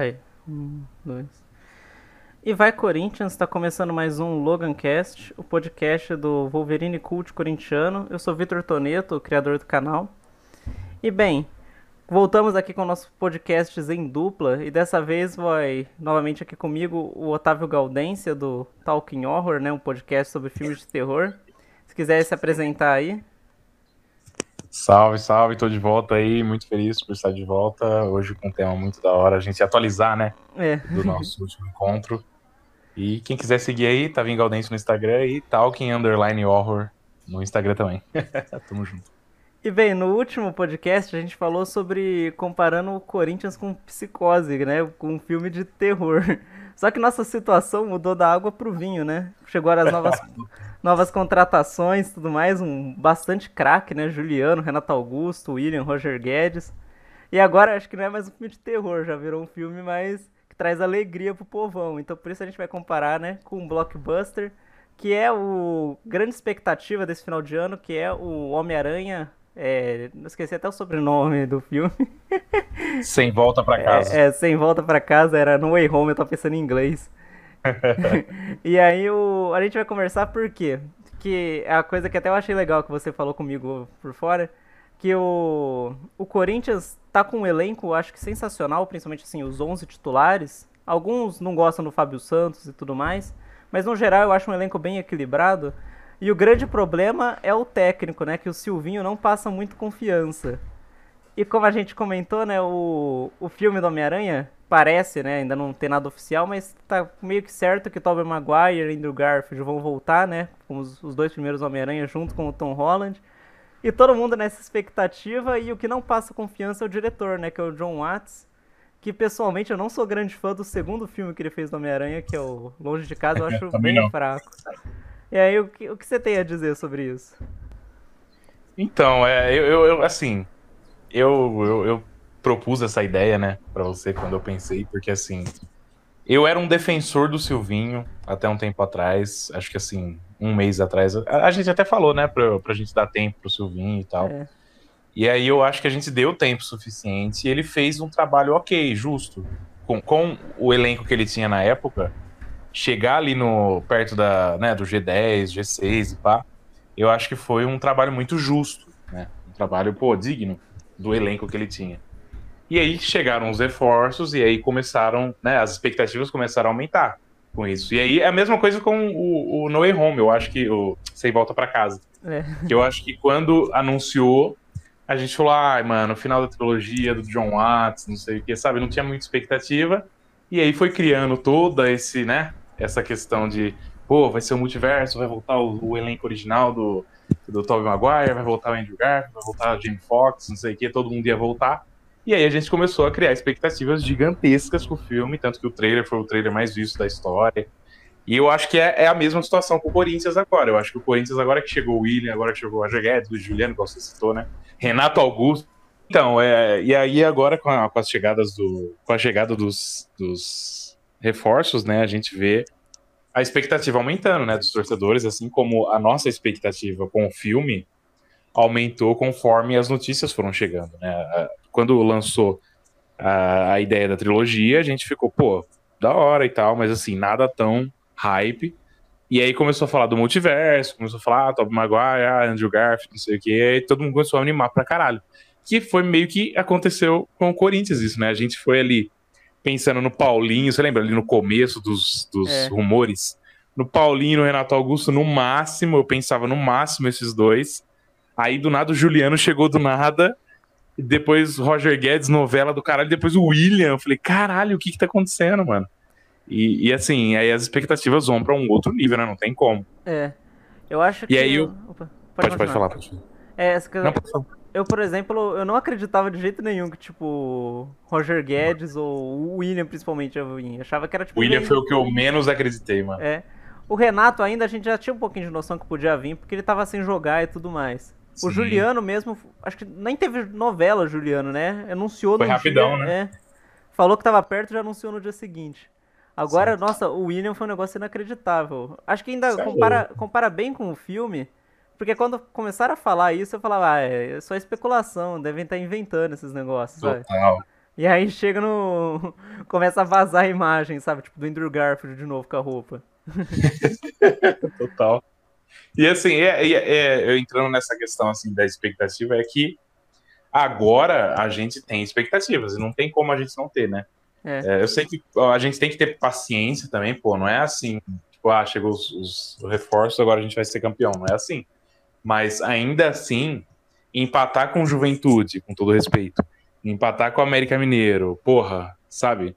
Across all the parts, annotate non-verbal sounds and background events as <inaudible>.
Aí. Um, dois. E vai Corinthians, está começando mais um Logancast, o podcast do Wolverine Cult corintiano. Eu sou Vitor Toneto, o criador do canal. E bem, voltamos aqui com nossos podcasts em dupla e dessa vez vai novamente aqui comigo o Otávio Gaudência do Talking Horror, né, um podcast sobre filmes de terror. Se quiser se apresentar aí. Salve, salve, tô de volta aí, muito feliz por estar de volta. Hoje com um tema muito da hora, a gente atualizar, né? É. Do nosso <laughs> último encontro. E quem quiser seguir aí, tá vindo Gaudense no Instagram e Talking Underline Horror no Instagram também. <laughs> Tamo junto. E bem, no último podcast a gente falou sobre comparando o Corinthians com Psicose, né? Com um filme de terror. <laughs> Só que nossa situação mudou da água pro vinho, né? Chegou as novas, novas contratações e tudo mais, um bastante craque, né? Juliano, Renato Augusto, William, Roger Guedes. E agora acho que não é mais um filme de terror, já virou um filme mais que traz alegria pro povão. Então por isso a gente vai comparar, né, com um blockbuster, que é o grande expectativa desse final de ano, que é o Homem-Aranha é, não esqueci até o sobrenome do filme. Sem volta para <laughs> casa. É, é, sem volta para casa era No Way Home, eu tô pensando em inglês. <laughs> e aí o, a gente vai conversar por quê? Que é a coisa que até eu achei legal que você falou comigo por fora, que o, o Corinthians tá com um elenco, acho que sensacional, principalmente assim, os 11 titulares. Alguns não gostam do Fábio Santos e tudo mais, mas no geral eu acho um elenco bem equilibrado. E o grande problema é o técnico, né? Que o Silvinho não passa muito confiança. E como a gente comentou, né? O, o filme do Homem-Aranha parece, né? Ainda não tem nada oficial, mas tá meio que certo que Tobey Maguire e Andrew Garfield vão voltar, né? Como os, os dois primeiros Homem-Aranha junto com o Tom Holland. E todo mundo nessa expectativa. E o que não passa confiança é o diretor, né? Que é o John Watts. Que pessoalmente eu não sou grande fã do segundo filme que ele fez do Homem-Aranha, que é o Longe de Casa, eu acho bem não. fraco. E aí, o que, o que você tem a dizer sobre isso? Então, é, eu, eu, eu assim, eu, eu, eu, propus essa ideia, né, para você quando eu pensei, porque assim, eu era um defensor do Silvinho até um tempo atrás, acho que assim, um mês atrás, a, a gente até falou, né, pra, pra gente dar tempo pro Silvinho e tal. É. E aí eu acho que a gente deu tempo suficiente e ele fez um trabalho ok, justo. Com, com o elenco que ele tinha na época, chegar ali no perto da, né, do G10, G6 e pá, eu acho que foi um trabalho muito justo, né? Um trabalho, pô, digno do elenco que ele tinha. E aí chegaram os reforços e aí começaram, né, as expectativas começaram a aumentar com isso. E aí é a mesma coisa com o, o No Way Home, eu acho que o Sem Volta para Casa. É. Eu acho que quando anunciou, a gente falou, ai, ah, mano, final da trilogia do John Watts, não sei o que, sabe? Não tinha muita expectativa. E aí foi criando toda esse, né, essa questão de, pô, vai ser o multiverso, vai voltar o, o elenco original do, do Tobey Maguire, vai voltar o Andrew Garfield, vai voltar o Jamie Foxx, não sei o que, todo mundo ia voltar. E aí a gente começou a criar expectativas gigantescas pro filme, tanto que o trailer foi o trailer mais visto da história. E eu acho que é, é a mesma situação com o Corinthians agora. Eu acho que o Corinthians, agora que chegou o William, agora que chegou o Roger Guedes, o Juliano, que você citou, né? Renato Augusto. Então, é, e aí agora com, a, com as chegadas do. Com a chegada dos, dos reforços, né, a gente vê a expectativa aumentando, né, dos torcedores, assim como a nossa expectativa com o filme aumentou conforme as notícias foram chegando, né? Quando lançou a, a ideia da trilogia, a gente ficou, pô, da hora e tal, mas assim, nada tão hype. E aí começou a falar do multiverso, começou a falar ah, Tobey Maguire, ah, Andrew Garfield, não sei o que, e aí todo mundo começou a animar pra caralho. Que foi meio que aconteceu com o Corinthians isso, né? A gente foi ali pensando no Paulinho, você lembra ali no começo dos, dos é. rumores? No Paulinho e no Renato Augusto, no máximo, eu pensava no máximo esses dois. Aí do nada o Juliano chegou do nada. E depois Roger Guedes, novela do caralho. Depois o William. Eu falei, caralho, o que que tá acontecendo, mano? E, e assim, aí as expectativas vão pra um outro nível, né? Não tem como. É. Eu acho que. E aí eu... Opa, pode, pode, pode, falar, pode falar. É, essa coisa... Não, pode falar eu, por exemplo, eu não acreditava de jeito nenhum que, tipo, Roger Guedes ou o William, principalmente, eu achava que era, tipo... O William foi o que eu menos acreditei, mano. É. O Renato ainda, a gente já tinha um pouquinho de noção que podia vir, porque ele tava sem jogar e tudo mais. Sim. O Juliano mesmo, acho que nem teve novela, Juliano, né? Anunciou foi no rapidão, dia, né? É. Falou que tava perto e já anunciou no dia seguinte. Agora, Sim. nossa, o William foi um negócio inacreditável. Acho que ainda compara, compara bem com o filme, porque quando começaram a falar isso, eu falava, ah, é só especulação, devem estar inventando esses negócios, Total. Sabe? E aí chega no. <laughs> começa a vazar a imagem, sabe? Tipo, do Andrew Garfield de novo com a roupa. <laughs> Total. E assim, é, é, é, eu entrando nessa questão assim da expectativa, é que agora a gente tem expectativas, e não tem como a gente não ter, né? É. É, eu sei que a gente tem que ter paciência também, pô, não é assim, tipo, ah, chegou os, os reforços, agora a gente vai ser campeão, não é assim. Mas ainda assim, empatar com Juventude, com todo respeito, empatar com o América Mineiro, porra, sabe?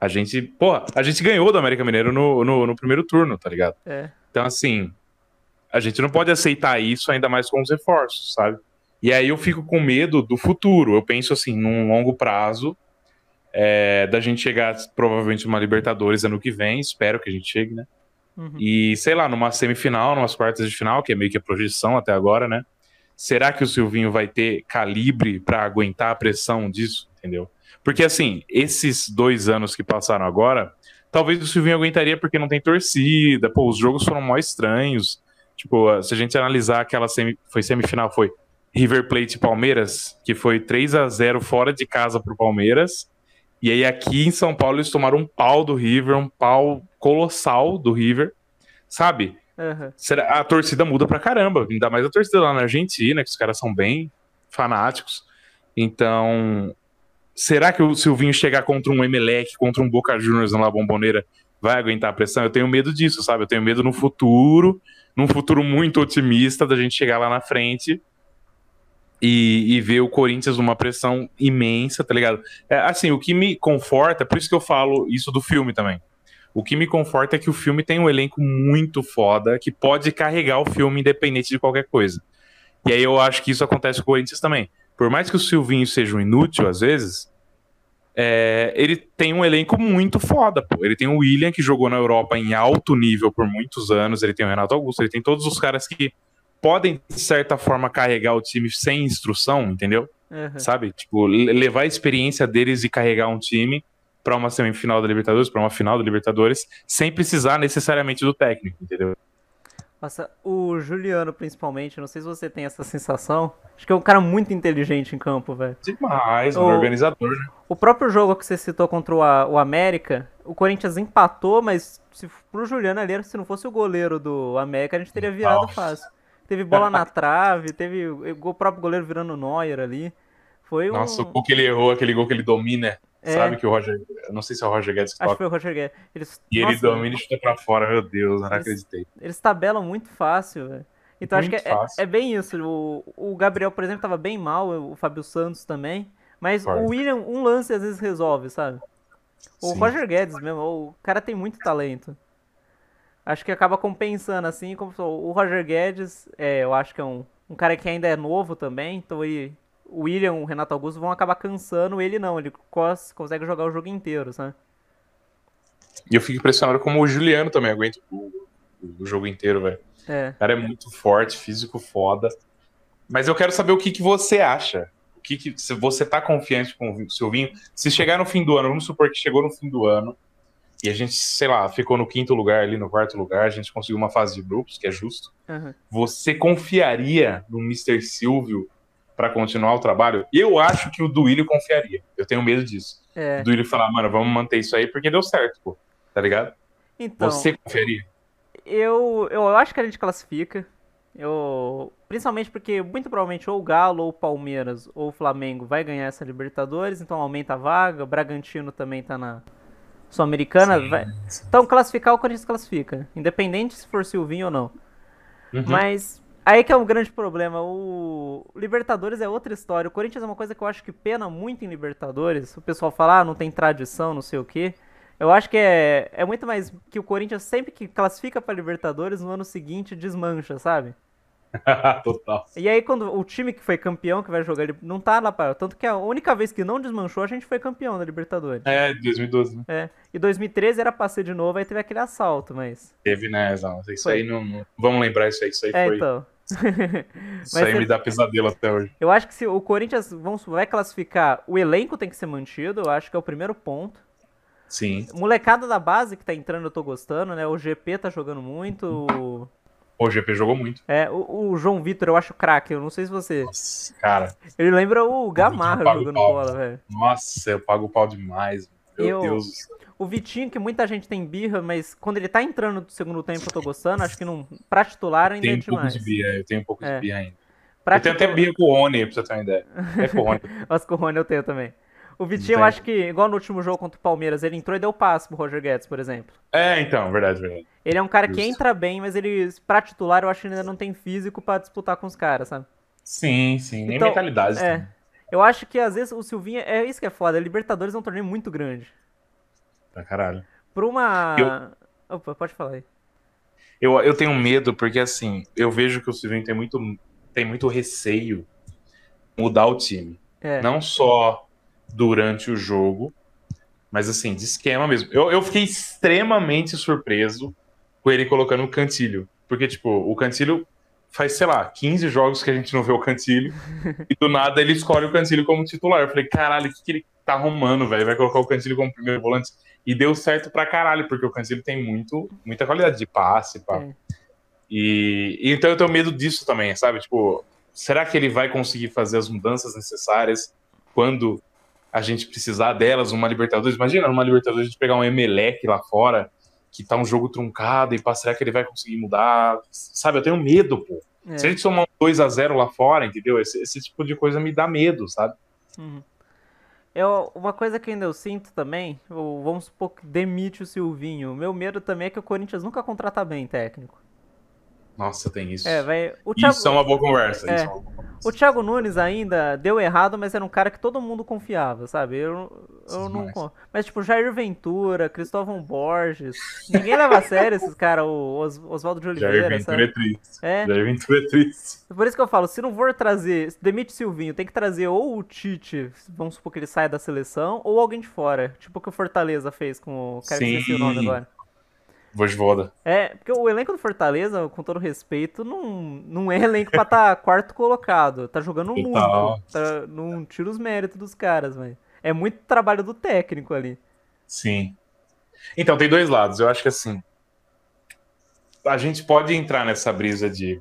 A gente, porra, a gente ganhou do América Mineiro no, no, no primeiro turno, tá ligado? É. Então, assim, a gente não pode aceitar isso ainda mais com os reforços, sabe? E aí eu fico com medo do futuro. Eu penso assim, num longo prazo, é, da gente chegar provavelmente numa Libertadores ano que vem, espero que a gente chegue, né? Uhum. E sei lá, numa semifinal, numas quartas de final, que é meio que a projeção até agora, né? Será que o Silvinho vai ter calibre para aguentar a pressão disso, entendeu? Porque assim, esses dois anos que passaram agora, talvez o Silvinho aguentaria porque não tem torcida, pô, os jogos foram mó estranhos. Tipo, se a gente analisar aquela semi, foi semifinal, foi River Plate Palmeiras, que foi 3 a 0 fora de casa pro Palmeiras. E aí aqui em São Paulo eles tomaram um pau do River, um pau colossal do River, sabe? Uhum. Será- A torcida muda pra caramba, ainda mais a torcida lá na Argentina, que os caras são bem fanáticos. Então, será que o Silvinho chegar contra um Emelec, contra um Boca Juniors na La Bombonera, vai aguentar a pressão? Eu tenho medo disso, sabe? Eu tenho medo no futuro, num futuro muito otimista, da gente chegar lá na frente e, e ver o Corinthians numa pressão imensa, tá ligado? É, assim, o que me conforta, por isso que eu falo isso do filme também. O que me conforta é que o filme tem um elenco muito foda que pode carregar o filme independente de qualquer coisa. E aí eu acho que isso acontece com o Corinthians também. Por mais que o Silvinho seja um inútil às vezes, é, ele tem um elenco muito foda, pô. Ele tem o William, que jogou na Europa em alto nível por muitos anos, ele tem o Renato Augusto, ele tem todos os caras que podem, de certa forma, carregar o time sem instrução, entendeu? Uhum. Sabe? Tipo, le- levar a experiência deles e carregar um time pra uma semifinal da Libertadores, pra uma final da Libertadores, sem precisar necessariamente do técnico, entendeu? Nossa, o Juliano, principalmente, não sei se você tem essa sensação. Acho que é um cara muito inteligente em campo, velho. Demais, um O- organizador, né? O próprio jogo que você citou contra o, o América, o Corinthians empatou, mas se pro Juliano ali, se não fosse o goleiro do América, a gente teria virado Nossa. fácil. Teve bola na <laughs> trave, teve o próprio goleiro virando o Neuer ali. Foi um. Nossa, o gol que ele errou, aquele gol que ele domina, É. sabe? Que o Roger. Não sei se é o Roger Guedes que Acho que toca. foi o Roger Guedes. Eles, E ele nossa, domina e chuta pra fora, meu Deus, não Eles- acreditei. Eles tabelam muito fácil, velho. Então acho que Muito é, é bem isso. O, o Gabriel, por exemplo, tava bem mal, o Fábio Santos também. Mas Concordo. o William, um lance às vezes resolve, sabe? O Sim. Roger Guedes mesmo, o cara tem muito talento. Acho que acaba compensando, assim, como o Roger Guedes, é, eu acho que é um, um cara que ainda é novo também, então ele, o William, o Renato Augusto vão acabar cansando, ele não, ele consegue jogar o jogo inteiro, sabe? E eu fico impressionado como o Juliano também aguenta o, o jogo inteiro, velho. É. O cara é muito forte, físico foda. Mas eu quero saber o que, que você acha. O que, que se você tá confiante com o Silvinho, se chegar no fim do ano, vamos supor que chegou no fim do ano e a gente, sei lá, ficou no quinto lugar ali, no quarto lugar, a gente conseguiu uma fase de grupos, que é justo. aham. Você confiaria no Mr. Silvio pra continuar o trabalho? Eu acho que o Duílio confiaria. Eu tenho medo disso. É. O Duílio falar, mano, vamos manter isso aí porque deu certo, pô. Tá ligado? Então, Você confiaria? Eu, eu acho que a gente classifica. Eu, principalmente porque muito provavelmente ou o Galo, ou o Palmeiras, ou o Flamengo vai ganhar essa Libertadores, então aumenta a vaga. O Bragantino também tá na Sul-Americana. Vai- Então classificar o Corinthians classifica, independente se for Silvinho ou não. Uhum. Mas aí que é o grande problema. O Libertadores é outra história. O Corinthians é uma coisa que eu acho que pena muito em Libertadores. O pessoal fala, ah, não tem tradição, não sei o quê. Eu acho que é, é muito mais que o Corinthians sempre que classifica pra Libertadores, no ano seguinte desmancha, sabe? <laughs> Total. E aí quando o time que foi campeão, que vai jogar, ele não tá lá pra... Tanto que a única vez que não desmanchou, a gente foi campeão da Libertadores. É, 2012, né? É. E 2013 era pra ser de novo, aí teve aquele assalto, mas... Teve, né, Zão? Isso Foi. aí não, não- Vamos lembrar isso aí, isso aí É, foi. então. Isso aí você- me dá pesadelo até hoje. Eu acho que se o Corinthians vamos, vai classificar, o elenco tem que ser mantido, eu acho que é o primeiro ponto. Sim. Molecada da base que tá entrando, eu tô gostando, né? O GP tá jogando muito. O, O GP jogou muito. é, o, o João Vitor, eu acho craque, eu não sei se você. Nossa, cara. Ele lembra o Gamarra jogando bola, velho. Nossa, eu pago o pau demais. Meu Eu- Deus do. O Vitinho, que muita gente tem birra, mas quando ele tá entrando no segundo tempo eu tô gostando, acho que não, pra titular ainda Tem é um pouco demais. de birra, eu tenho um pouco É. de birra ainda. Pra Eu tenho até titular- birra com o Rony, pra você ter uma ideia. É com o Rony. <laughs> As com o Rony eu tenho também. O Vitinho, eu acho que, igual no último jogo contra o Palmeiras, ele entrou e deu passe pro Roger Guedes, por exemplo. É, então, verdade, verdade. Ele é um cara que Justo. entra bem, mas ele, pra titular, eu acho que ele ainda não tem físico pra disputar com os caras, sabe? Sim, sim. Nem Então, mentalidade. É. também. Eu acho que às vezes o Silvinho, é isso que é foda, a Libertadores é um torneio muito grande. Pra caralho. Pra uma. Opa, pode falar aí. Eu, eu tenho medo porque, assim, eu vejo que o Silvinho tem muito, tem muito receio mudar o time. É. Não só durante o jogo, mas, assim, de esquema mesmo. Eu, eu fiquei extremamente surpreso com ele colocando o Cantilho. Porque, tipo, o Cantilho faz, sei lá, 15 jogos que a gente não vê o Cantilho. <laughs> e do nada ele escolhe o Cantilho como titular. Eu falei, caralho, o que, que ele tá arrumando, velho? Vai colocar o Cantilho como primeiro volante. E deu certo pra caralho, porque o Cantilho tem muito, muita qualidade de passe, pá. É. E, e então eu tenho medo disso também, sabe? Tipo, será que ele vai conseguir fazer as mudanças necessárias quando a gente precisar delas numa Libertadores? Imagina numa Libertadores a gente pegar um Emelec lá fora, que tá um jogo truncado, e pá, será que ele vai conseguir mudar? Sabe, eu tenho medo, pô. É. Se a gente somar um 2 a 0 lá fora, entendeu? Esse, esse tipo de coisa me dá medo, sabe? Uhum. Eu, uma coisa que ainda eu sinto também, vamos supor que demite o Silvinho. O meu medo também é que o Corinthians nunca contrata bem técnico. Nossa, tem isso. É, vai. O Thiago, Isso é uma boa conversa. É. Isso é uma boa conversa. o Thiago Nunes ainda deu errado, mas era um cara que todo mundo confiava, sabe? Eu, eu não. Mas, tipo, Jair Ventura, Cristóvão Borges. Ninguém leva a sério esses caras, o Os- Oswaldo de Jair Oliveira, Ventura sabe? é triste. É. Jair Ventura é triste. Por isso que eu falo, se não for trazer, demite Silvinho, tem que trazer ou o Tite, vamos supor que ele saia da seleção, ou alguém de fora. Tipo o que o Fortaleza fez com o cara que Sim. esqueci o nome agora. Vojvoda. É, porque o elenco do Fortaleza, com todo respeito, não, não é elenco pra estar <laughs> quarto colocado. Tá jogando Total. muito. Tá, não tira os méritos dos caras, velho. É muito trabalho do técnico ali. Sim. Então, tem dois lados. Eu acho que assim. A gente pode entrar nessa brisa de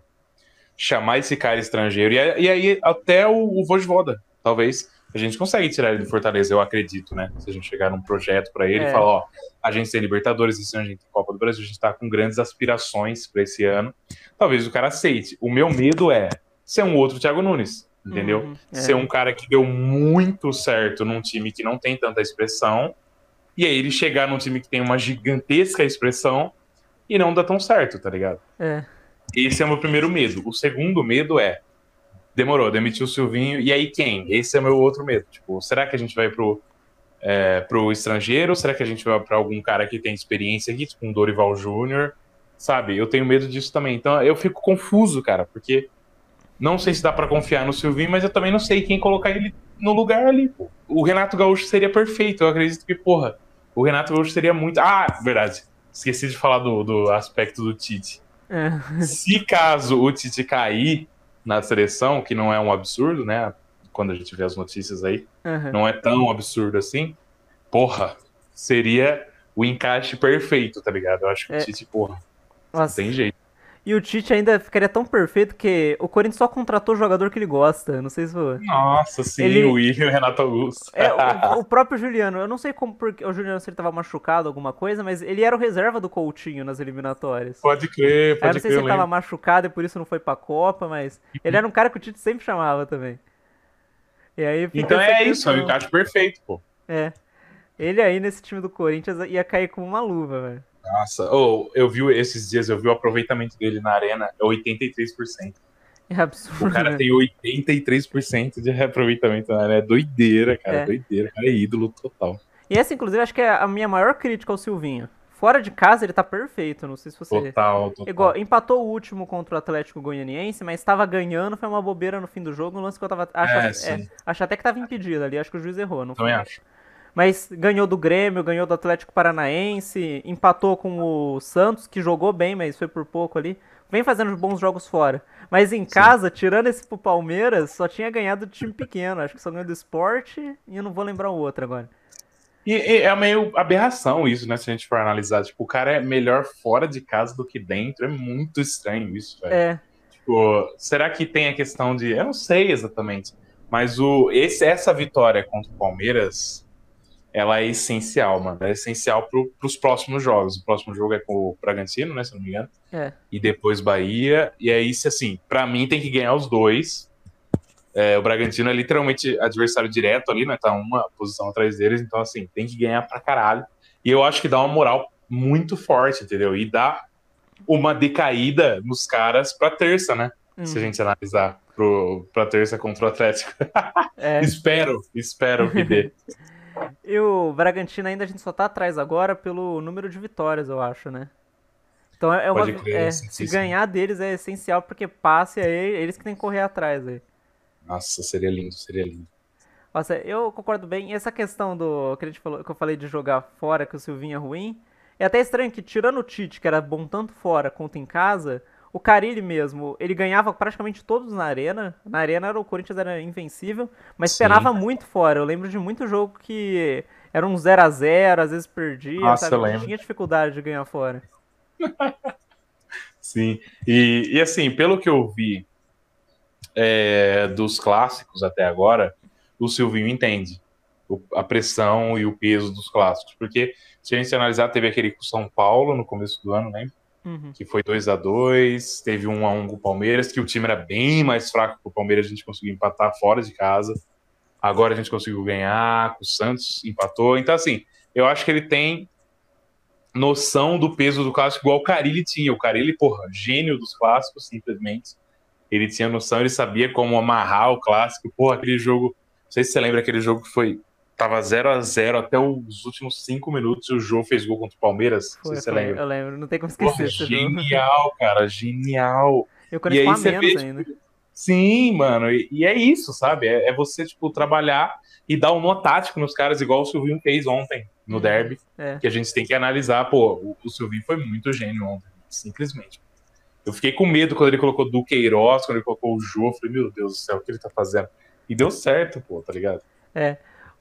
chamar esse cara estrangeiro. E, aí- e aí, até o, o Vojvoda, talvez. A gente consegue tirar ele do Fortaleza, eu acredito, né? Se a gente chegar num projeto pra ele É. e falar, ó, a gente tem Libertadores, esse ano a gente tem Copa do Brasil, a gente tá com grandes aspirações pra esse ano. Talvez o cara aceite. O meu medo é ser um outro Thiago Nunes, entendeu? Uhum, é. ser um cara que deu muito certo num time que não tem tanta expressão, e aí ele chegar num time que tem uma gigantesca expressão e não dá tão certo, tá ligado? É. Esse é o meu primeiro medo. O segundo medo é. Demorou, demitiu o Silvinho, e aí quem? Esse é o meu outro medo. Tipo, será que a gente vai pro, é, pro estrangeiro? Será que a gente vai pra algum cara que tem experiência aqui, tipo um Dorival Júnior? Sabe? Eu tenho medo disso também. Então eu fico confuso, cara, porque não sei se dá pra confiar no Silvinho, mas eu também não sei quem colocar ele no lugar ali. pô. O Renato Gaúcho seria perfeito. Eu acredito que, porra, o Renato Gaúcho seria muito. Ah, verdade. Esqueci de falar do, do aspecto do Tite. É. Se caso o Tite cair na seleção, que não é um absurdo, né? Quando a gente vê as notícias aí, Aham. não é tão absurdo assim. Porra, seria o encaixe perfeito, tá ligado? Eu acho que É. o Tite, porra, não Nossa. tem jeito. E o Tite ainda ficaria tão perfeito que o Corinthians só contratou o jogador que ele gosta. Não sei se foi. Nossa, sim, Ele- o William e o Renato Augusto. É, o, <laughs> o próprio Juliano, eu não sei como porque o Juliano se ele tava machucado, alguma coisa, mas ele era o reserva do Coutinho nas eliminatórias. Pode crer, Aí eu pode não sei crer. se eu ele tava machucado e por isso não foi pra Copa, mas ele era um cara que o Tite sempre chamava também. E aí Então é isso, é o questão. encaixe perfeito, pô. É. Ele aí nesse time do Corinthians ia cair como uma luva, velho. Nossa, oh, eu vi esses dias, eu vi o aproveitamento dele na arena, é 83%. É absurdo. O cara né? tem 83% de reaproveitamento na arena. É doideira, cara, É. doideira. O cara é ídolo total. E essa, inclusive, acho que é a minha maior crítica ao Silvinho. Fora de casa, ele tá perfeito. Não sei se você. Total, total. Igual, empatou o último contra o Atlético Goianiense, mas estava ganhando, foi uma bobeira no fim do jogo, um lance que eu tava. Acho, É, é, acho até que tava impedido ali, acho que o juiz errou, não foi? Também acho. Mas ganhou do Grêmio, ganhou do Atlético Paranaense, empatou com o Santos, que jogou bem, mas foi por pouco ali. Vem fazendo bons jogos fora. Mas em casa, tirando esse pro Palmeiras, só tinha ganhado do time pequeno. Acho que só ganhou do esporte e eu não vou lembrar o outro agora. E, e é meio aberração isso, né? Se a gente for analisar. Tipo, o cara é melhor fora de casa do que dentro. É muito estranho isso, velho. É, Tipo, será que tem a questão de. Eu não sei exatamente. Mas o, esse, essa vitória contra o Palmeiras ela é essencial, mano. É essencial pro, pros próximos jogos. O próximo jogo é com o Bragantino, né? Se não me engano. É. E depois Bahia. E aí, se assim, pra mim tem que ganhar os dois. É, o Bragantino é literalmente adversário direto ali, né? Tá uma posição atrás deles. Então, assim, tem que ganhar pra caralho. E eu acho que dá uma moral muito forte, entendeu? E dá uma decaída nos caras pra terça, né? Hum. Se a gente analisar pro, pra terça contra o Atlético. É. <laughs> espero, espero que dê. <laughs> E o Bragantino ainda a gente só tá atrás agora pelo número de vitórias, eu acho, né? Então é uma. Pode crer, é, sim, se ganhar deles é essencial, porque passe aí, eles que tem que correr atrás aí. Nossa, seria lindo, seria lindo. Nossa, eu concordo bem. E essa questão do que, a gente falou, que eu falei de jogar fora, que o Silvinho é ruim. É até estranho que, tirando o Tite, que era bom tanto fora quanto em casa, o Carilli mesmo, ele ganhava praticamente todos na arena. Na arena era, o Corinthians era invencível, mas Sim. penava muito fora. Eu lembro de muito jogo que era um 0 a 0 às vezes perdia, Nossa, sabe? eu lembro. Tinha dificuldade de ganhar fora. <laughs> Sim. E, e assim, pelo que eu vi é, dos clássicos até agora, o Silvinho entende a pressão e o peso dos clássicos. Porque se a gente analisar, teve aquele com o São Paulo no começo do ano, né? Uhum. Que foi 2 a 2 teve 1 a 1 com o Palmeiras, que o time era bem mais fraco que o Palmeiras, a gente conseguiu empatar fora de casa. Agora a gente conseguiu ganhar, com o Santos empatou. Então, assim, eu acho que ele tem noção do peso do clássico, igual o Carilli tinha. O Carilli, porra, gênio dos clássicos, simplesmente. Ele tinha noção, ele sabia como amarrar o clássico. Porra, aquele jogo. Não sei se você lembra aquele jogo que foi. Tava 0 a 0 até os últimos cinco minutos e o Jô fez gol contra o Palmeiras. Não Foi, sei se você foi, lembra. eu lembro, não tem como esquecer jogo. genial, cara, genial. E Corinthians E aí você vê, ainda. Sim, mano, e, e é isso, sabe? É, é você, tipo, trabalhar e dar um nó tático nos caras, igual o Silvinho fez ontem no Uhum. derby, É. que a gente tem que analisar. Pô, o, o Silvinho foi muito gênio ontem, simplesmente. Eu fiquei com medo quando ele colocou Duqueiroz, quando ele colocou o Jô, eu falei, meu Deus do céu, o que ele tá fazendo? E deu certo, pô, tá ligado?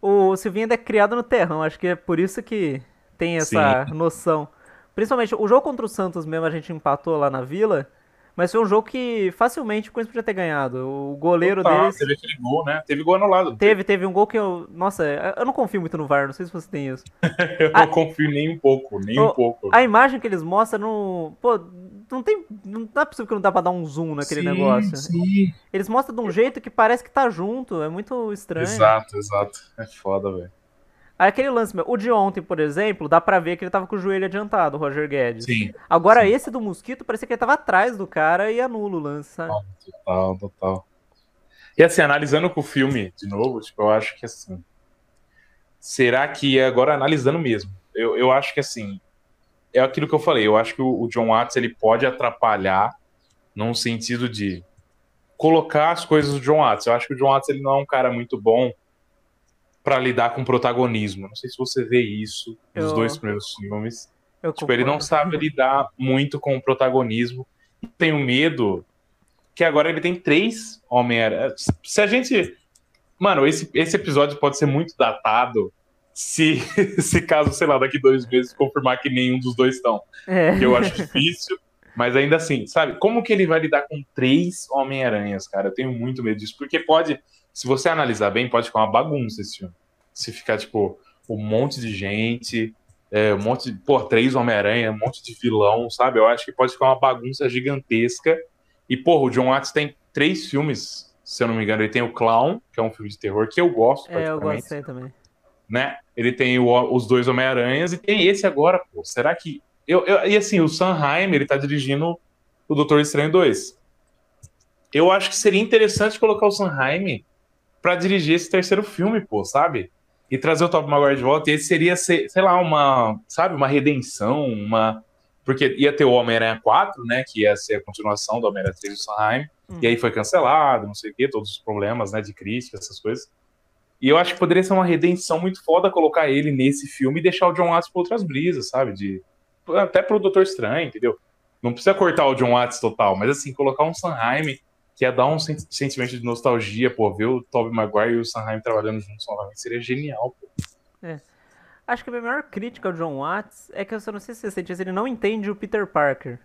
O Silvinho ainda é criado no terrão, acho que é por isso que tem essa noção. Principalmente, o jogo contra o Santos mesmo a gente empatou lá na Vila, mas foi um jogo que facilmente o Corinthians podia ter ganhado. O goleiro Total, deles Teve aquele gol, né? Teve gol anulado. teve, teve um gol que eu. Nossa, eu não confio muito no VAR, não sei se você tem isso. <laughs> Eu Ah. não confio nem um pouco, nem Ô, um pouco. A imagem que eles mostram não. Pô, não tem. Não é possível que não dá pra dar um zoom naquele Sim, negócio. Sim. Eles mostram de um jeito que parece que tá junto, é muito estranho. Exato, exato. É foda, velho. Aquele lance, meu, o de ontem, por exemplo, dá pra ver que ele tava com o joelho adiantado, o Roger Guedes. Sim, Agora Sim. esse do Mosquito parecia que ele tava atrás do cara e anula o lance, sabe? total, total. E assim, analisando com o filme de novo, tipo, eu acho que assim. Será que agora analisando mesmo? Eu, eu acho que assim. É aquilo que eu falei. Eu acho que o, o John Watts ele pode atrapalhar num sentido de colocar as coisas do John Watts. Eu acho que o John Watts ele não é um cara muito bom pra lidar com protagonismo. Não sei se você vê isso nos Eu- dois primeiros filmes. Eu Tipo, ele não sabe lidar muito com o protagonismo. Tenho medo que agora ele tem três Homem-Aranha. Se a gente. Mano, esse, esse episódio pode ser muito datado se, <laughs> se caso, sei lá, daqui dois meses confirmar que nenhum dos dois estão. É. Que eu acho difícil. Mas ainda assim, sabe? Como que ele vai lidar com três Homem-Aranhas, cara? Eu tenho muito medo disso. Porque pode, se você analisar bem, pode ficar uma bagunça esse filme. Se ficar, tipo, um monte de gente, é, um monte de. Pô, três Homem-Aranha, um monte de vilão, sabe? Eu acho que pode ficar uma bagunça gigantesca. E, porra, o John Watts tem três filmes, se eu não me engano. Ele tem o Clown, que é um filme de terror que eu gosto, É, eu gostei também. Né? Ele tem o- os dois Homem-Aranhas e tem esse agora, pô. Será que. Eu, eu- e assim, o Sanheim, ele tá dirigindo o Doutor Estranho 2. Eu acho que seria interessante colocar o Sanheim pra dirigir esse terceiro filme, pô, sabe? E trazer o Top Maguire de volta. E esse seria, ser, sei lá, uma. Sabe, uma redenção, uma. Porque ia ter o Homem-Aranha 4, né? Que ia ser a continuação do Homem-Aranha 3 do Sanheim. Hum. E aí foi cancelado, não sei o quê, todos os problemas, né? De crítica, essas coisas. E eu acho que poderia ser uma redenção muito foda colocar ele nesse filme e deixar o John Watts pra outras brisas, sabe? De, até pro Doutor Estranho, entendeu? Não precisa cortar o John Watts total, mas assim, colocar um Sanheim que ia dar um sen- sentimento de nostalgia, pô, ver o Tobey Maguire e o Sanheim trabalhando juntos novamente seria genial, pô. Acho que a minha maior crítica ao John Watts é que eu só não sei se você sente ele não entende o Peter Parker.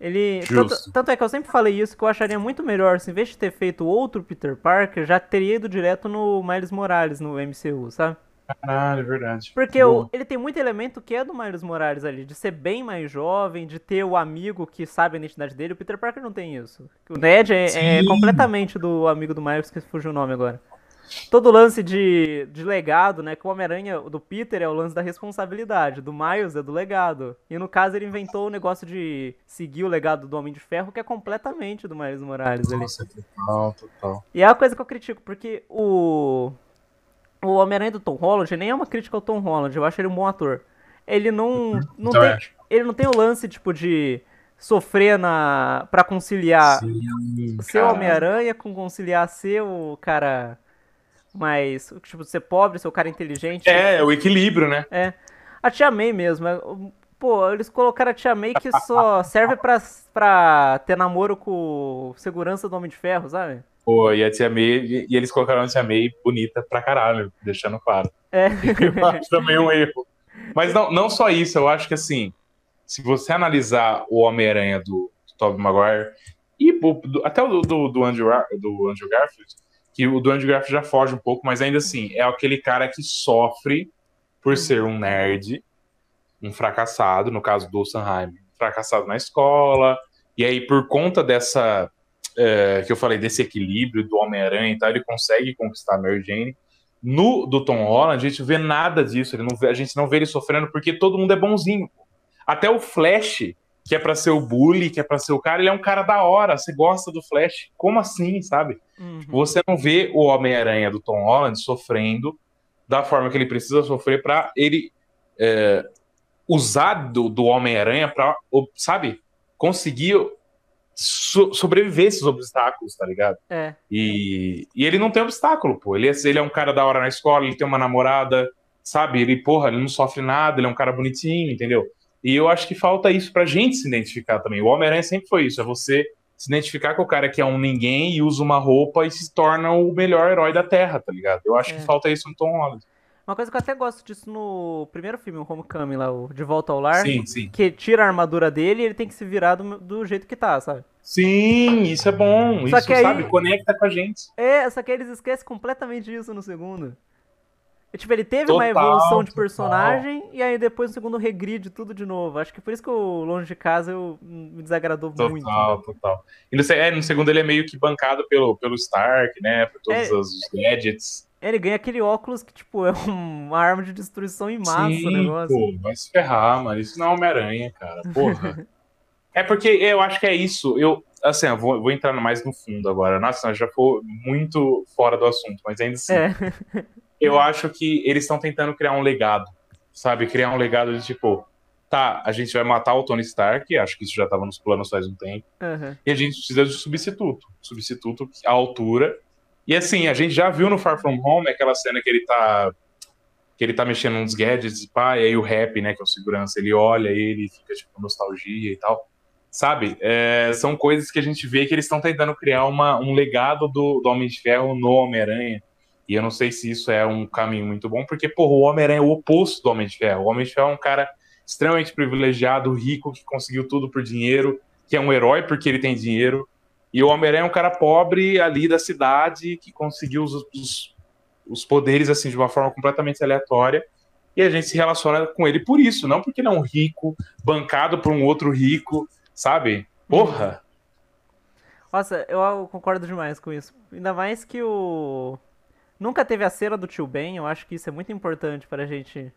Ele. Tanto, tanto é que eu sempre falei isso, que eu acharia muito melhor, se em vez de ter feito outro Peter Parker, já teria ido direto no Miles Morales, no MCU, sabe? Caralho, é verdade. Porque o, ele tem muito elemento que é do Miles Morales ali, de ser bem mais jovem, de ter o amigo que sabe a identidade dele. O Peter Parker não tem isso. O Ned é, é completamente do amigo do Miles, que fugiu o nome agora. Todo lance de, de legado, né? Que o Homem-Aranha do Peter é o lance da responsabilidade, do Miles é do legado. E no caso ele inventou o negócio de seguir o legado do Homem de Ferro, que é completamente do Miles Morales ali. Nossa, total, total. E é a coisa que eu critico, porque o o Homem-Aranha do Tom Holland nem é uma crítica ao Tom Holland, eu acho ele um bom ator. Ele não, <laughs> não então, tem, ele não tem o lance, tipo, de sofrer na para conciliar Sim, ser Homem-Aranha com conciliar ser o cara mais, tipo, ser pobre, ser o cara inteligente. É, o equilíbrio, né? É. A Tia May mesmo, é, pô, eles colocaram a Tia May que só <laughs> serve pra, pra ter namoro com segurança do Homem de Ferro, sabe? Pô, e a Tia May, e eles colocaram a Tia May bonita pra caralho, deixando claro. É. <laughs> Eu acho também um erro. Mas não, não só isso, eu acho que assim, se você analisar o Homem-Aranha do, do Tobey Maguire e até o do, do, Andrew, do Andrew Garfield, que o do Andrew Garfield já foge um pouco, mas ainda assim, é aquele cara que sofre por ser um nerd, um fracassado, no caso do Sanheim, fracassado na escola, e aí por conta dessa é, que eu falei desse equilíbrio do Homem-Aranha e tal, ele consegue conquistar a Mary Jane. No do Tom Holland, a gente vê nada disso, ele não vê, a gente não vê ele sofrendo porque todo mundo é bonzinho. Até o Flash, que é para ser o bully, que é para ser o cara, ele é um cara da hora, você gosta do Flash. Como assim, sabe? Uhum. Você não vê o Homem-Aranha do Tom Holland sofrendo da forma que ele precisa sofrer para ele é, usar do, do Homem-Aranha para, sabe, conseguir so sobreviver esses obstáculos, tá ligado? É. E, e ele não tem obstáculo, pô. Ele é, ele é um cara da hora na escola, ele tem uma namorada, sabe? Ele, porra, ele não sofre nada, ele é um cara bonitinho, entendeu? E eu acho que falta isso pra gente se identificar também. O Homem-Aranha sempre foi isso, é você se identificar com o cara que é um ninguém e usa uma roupa e se torna o melhor herói da Terra, tá ligado? Eu acho é. que falta isso no Tom Holland. Uma coisa que eu até gosto disso no primeiro filme, o Homecoming lá, o De Volta ao Lar. Sim, sim. Que tira a armadura dele e ele tem que se virar do, do jeito que tá, sabe? Sim, isso é bom. Só isso, que aí, sabe, conecta com a gente. É, só que eles esquecem completamente disso no segundo. E, tipo, ele teve total, uma evolução de personagem total. e aí depois no segundo regride tudo de novo. Acho que por isso que o Longe de Casa eu, me desagradou total, muito. Total, total. E no, é, no segundo ele é meio que bancado pelo, pelo Stark, né? Por todos é, os gadgets. Ele ganha aquele óculos que, tipo, é uma arma de destruição em massa Sim, o negócio. Pô, vai se ferrar, mano. Isso não é Homem-Aranha, cara. Porra. <laughs> é porque eu acho que é isso. Eu, assim, eu vou, vou entrar mais no fundo agora. Nossa, já foi muito fora do assunto, mas ainda assim. É. eu acho que eles estão tentando criar um legado, sabe? Criar um legado de tipo, tá, a gente vai matar o Tony Stark, acho que isso já estava nos planos faz um tempo, uhum. e a gente precisa de substituto. Substituto à altura e assim, a gente já viu no Far From Home aquela cena que ele tá que ele tá mexendo nos gadgets e pá, e aí o rap, né, que é o segurança, ele olha ele fica tipo nostalgia e tal. Sabe? É, são coisas que a gente vê que eles estão tentando criar uma, um legado do, do Homem de Ferro no Homem-Aranha. E eu não sei se isso é um caminho muito bom, porque, porra, o Homem-Aranha é o oposto do Homem de Ferro. O Homem de Ferro é um cara extremamente privilegiado, rico, que conseguiu tudo por dinheiro, que é um herói porque ele tem dinheiro. E o Homem-Aranha é um cara pobre ali da cidade que conseguiu os, os, os, poderes assim de uma forma completamente aleatória. E a gente se relaciona com ele por isso, não porque ele é um rico, bancado por um outro rico, sabe? Porra! Nossa, eu concordo demais com isso. Ainda mais que o. Nunca teve a cena do tio Ben, eu acho que isso é muito importante pra gente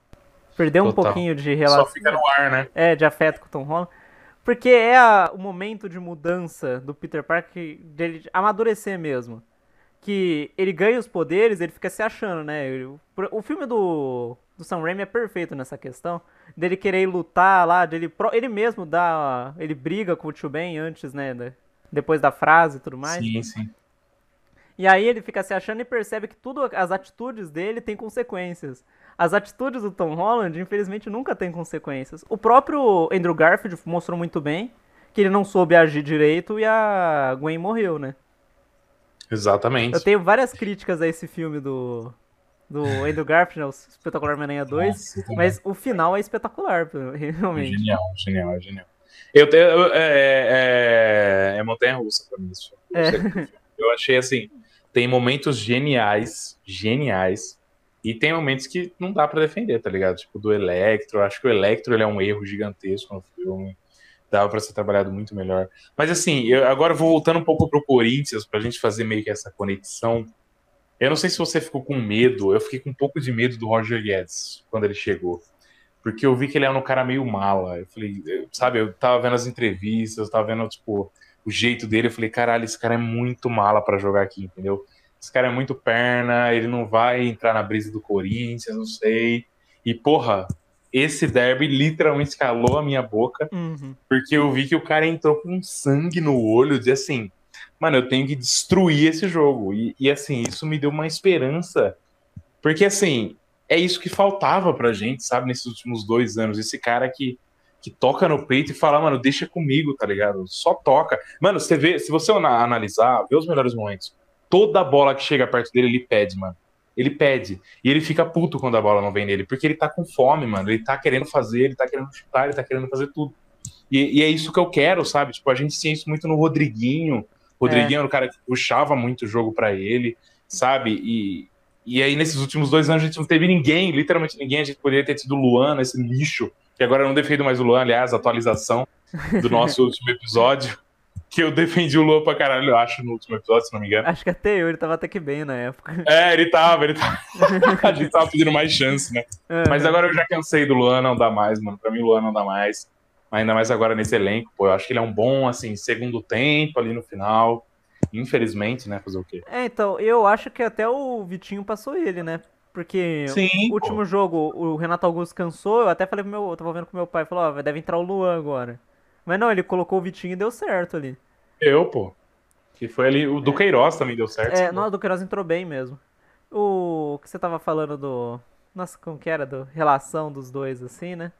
perder um pouquinho de relação. Só fica no ar, né? É, de afeto com o Tom Holland. Porque é a, o momento de mudança do Peter Parker dele amadurecer mesmo. Que ele ganha os poderes, ele fica se achando, né? o, o filme do, do Sam Raimi é perfeito nessa questão. Dele querer lutar lá, dele ele mesmo dá. Ele briga com o Tio Ben antes, né? Depois da frase e tudo mais. Sim, sim. E aí ele fica se achando e percebe que tudo as atitudes dele têm consequências. As atitudes do Tom Holland, infelizmente, nunca têm consequências. O próprio Andrew Garfield mostrou muito bem que ele não soube agir direito e a Gwen morreu, né? Exatamente. Eu tenho várias críticas a esse filme do, do Andrew Garfield, o Espetacular Homem-Aranha 2, Nossa, mas o final é espetacular, realmente. Genial, genial, é genial. Eu tenho, é, é, é montanha-russa pra mim isso. É. Eu achei assim, tem momentos geniais, geniais, E tem momentos que não dá para defender, tá ligado? Tipo, do Electro. Acho que o Electro ele é um erro gigantesco no filme. Dava para ser trabalhado muito melhor. Mas assim, eu agora vou voltando um pouco pro Corinthians, pra gente fazer meio que essa conexão. Eu não sei se você ficou com medo, eu fiquei com um pouco de medo do Roger Guedes quando ele chegou. Porque eu vi que ele era um cara meio mala. Eu falei, sabe, eu tava vendo as entrevistas, eu tava vendo, tipo, o jeito dele. Eu falei, caralho, esse cara é muito mala para jogar aqui, entendeu? Esse cara é muito perna, ele não vai entrar na brisa do Corinthians, não sei. E, porra, esse derby literalmente calou a minha boca, uhum. porque eu vi que o cara entrou com sangue no olho, de assim, mano, eu tenho que destruir esse jogo. E, e, assim, isso me deu uma esperança, porque assim, é isso que faltava pra gente, sabe, nesses últimos dois anos. Esse cara que, que toca no peito e fala, mano, deixa comigo, tá ligado? Só toca. Mano, você vê, se você analisar, vê os melhores momentos toda bola que chega perto dele, ele pede, mano. Ele pede. E ele fica puto quando a bola não vem nele, porque ele tá com fome, mano. Ele tá querendo fazer, ele tá querendo chutar, ele tá querendo fazer tudo. E, e é isso que eu quero, sabe? Tipo, a gente tinha isso muito no Rodriguinho. O Rodriguinho é. era o cara que puxava muito o jogo para ele, sabe? E, e aí, nesses últimos dois anos, a gente não teve ninguém, literalmente ninguém. A gente poderia ter tido o Luan, esse lixo, que agora eu não defendo mais o Luan, aliás, atualização do <laughs> nosso último episódio que eu defendi o Lua pra caralho, eu acho, no último episódio, se não me engano. Acho que até eu, ele tava até que bem na época. É, ele tava, ele tava. <laughs> a gente tava pedindo mais chance, né? É. Mas agora eu já cansei do Luan, não dá mais, mano. Pra mim, o Luan não dá mais. Ainda mais agora nesse elenco, pô. Eu acho que ele é um bom, assim, segundo tempo ali no final. Infelizmente, né? Fazer o quê? É, então, eu acho que até o Vitinho passou ele, né? Porque Sim, o último pô. jogo, o Renato Augusto cansou, eu até falei pro meu. Eu tava vendo com meu pai, falou, ó, oh, deve entrar o Luan agora. Mas não, ele colocou o Vitinho e deu certo ali. Eu, pô. Que foi ali. O do Queiroz também deu certo. É, não, o do Queiroz entrou bem mesmo. O que você tava falando do. Nossa, como que era? Do relação dos dois, assim, né?